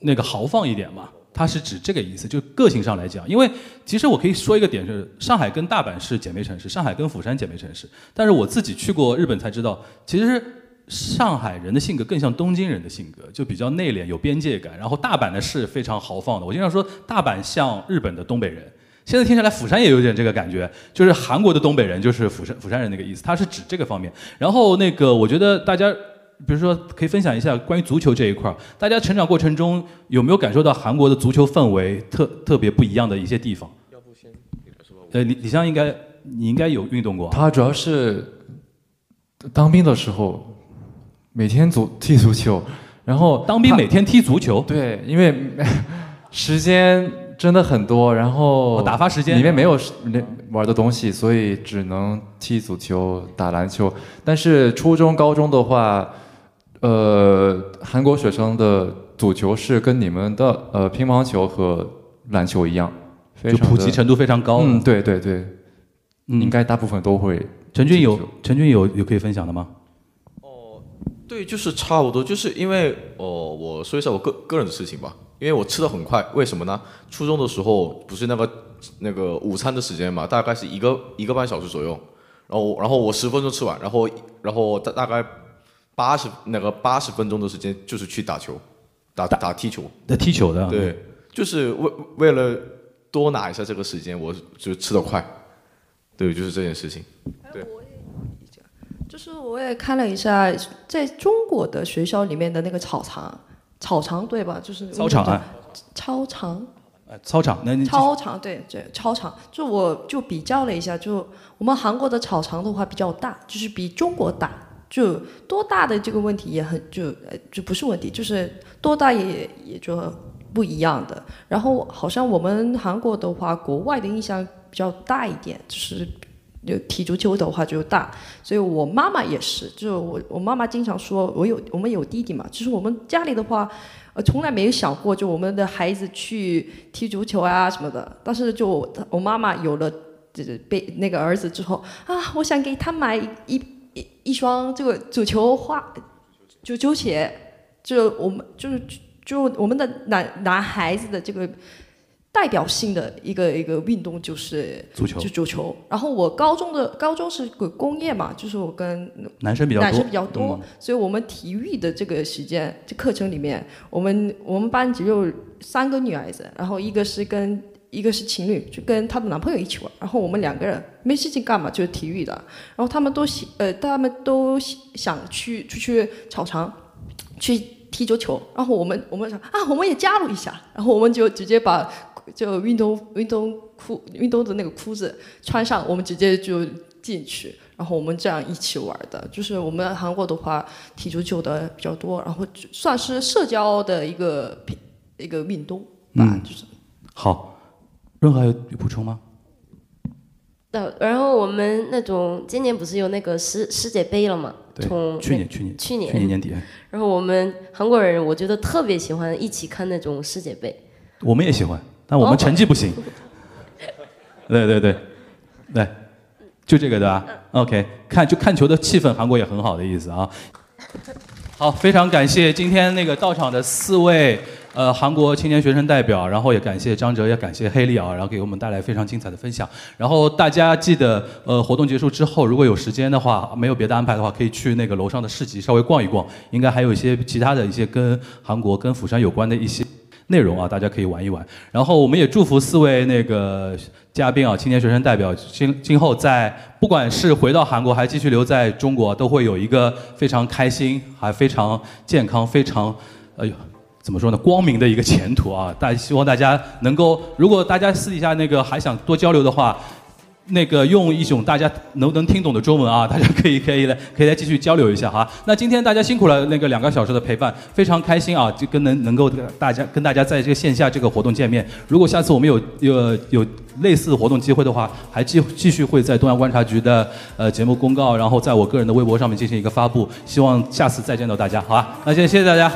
那个豪放一点嘛，他是指这个意思，就个性上来讲。因为其实我可以说一个点是，上海跟大阪是姐妹城市，上海跟釜山姐妹城市，但是我自己去过日本才知道，其实。上海人的性格更像东京人的性格，就比较内敛、有边界感。然后大阪呢是非常豪放的。我经常说大阪像日本的东北人。现在听下来，釜山也有点这个感觉，就是韩国的东北人就是釜山釜山人那个意思。他是指这个方面。然后那个，我觉得大家，比如说可以分享一下关于足球这一块儿，大家成长过程中有没有感受到韩国的足球氛围特特别不一样的一些地方？要不先呃，李李湘应该你应该有运动过。他主要是当兵的时候。每天足踢足球，然后当兵每天踢足球。对，因为时间真的很多，然后打发时间里面没有那玩的东西，所以只能踢足球、打篮球。但是初中、高中的话，呃，韩国学生的足球是跟你们的呃乒乓球和篮球一样，就普及程度非常高。嗯，对对对，应该大部分都会。陈军有陈军有有可以分享的吗？对，就是差不多，就是因为哦，我说一下我个个人的事情吧。因为我吃的很快，为什么呢？初中的时候不是那个那个午餐的时间嘛，大概是一个一个半小时左右。然后然后我十分钟吃完，然后然后大大概八十那个八十分钟的时间就是去打球，打打踢球。打踢球的。对，就是为为了多拿一下这个时间，我就吃的快。对，就是这件事情。对。就是我也看了一下，在中国的学校里面的那个操场，操场对吧？就是操场啊，操场，操场，那操场对对，操场。就我就比较了一下，就我们韩国的操场的话比较大，就是比中国大，就多大的这个问题也很就呃就不是问题，就是多大也也就不一样的。然后好像我们韩国的话，国外的印象比较大一点，就是。就踢足球的话就大，所以我妈妈也是，就我我妈妈经常说，我有我们有弟弟嘛，就是我们家里的话，呃从来没有想过就我们的孩子去踢足球啊什么的，但是就我妈妈有了就是被那个儿子之后啊，我想给他买一一一双这个足球花足球鞋，就我们就是就我们的男男孩子的这个。代表性的一个一个运动就是足球。就足球。然后我高中的高中是个工业嘛，就是我跟男生比较多。男生比较多，嗯。所以我们体育的这个时间，这课程里面，我们我们班只有三个女孩子，然后一个是跟一个是情侣，就跟她的男朋友一起玩，然后我们两个人没事情干嘛，就是体育的，然后他们都喜呃，他们都想去出去操场去踢足球，然后我们我们想啊，我们也加入一下，然后我们就直接把就运动运动裤运动的那个裤子穿上，我们直接就进去，然后我们这样一起玩的。就是我们韩国的话，踢足球的比较多，然后就算是社交的一个一个运动吧，嗯就是。好，润和还有补充吗？呃，然后我们那种今年不是有那个世世界杯了嘛？对从去年去年去年去年年底然后我们韩国人，我觉得特别喜欢一起看那种世界杯。我们也喜欢，但我们哦成绩不行。对 对对，对，就这个对吧？OK，看就看球的气氛，韩国也很好的意思啊。好，非常感谢今天那个到场的四位呃韩国青年学生代表，然后也感谢张哲，也感谢黑利啊，然后给我们带来非常精彩的分享。然后大家记得呃活动结束之后，如果有时间的话，没有别的安排的话，可以去那个楼上的市集稍微逛一逛，应该还有一些其他的一些跟韩国跟釜山有关的一些。内容啊，大家可以玩一玩。然后我们也祝福四位那个嘉宾啊，青年学生代表今今后在不管是回到韩国还是继续留在中国，都会有一个非常开心、还非常健康、非常哎呦。怎么说呢？光明的一个前途啊！大希望大家能够，如果大家私底下那个还想多交流的话，那个用一种大家能能听懂的中文啊，大家可以可以来可以来继续交流一下哈。那今天大家辛苦了，那个两个小时的陪伴，非常开心啊，就跟能能够大家跟大家在这个线下这个活动见面。如果下次我们有有有类似活动机会的话，还继继续会在东亚观察局的呃节目公告，然后在我个人的微博上面进行一个发布。希望下次再见到大家，好吧？那先谢谢大家。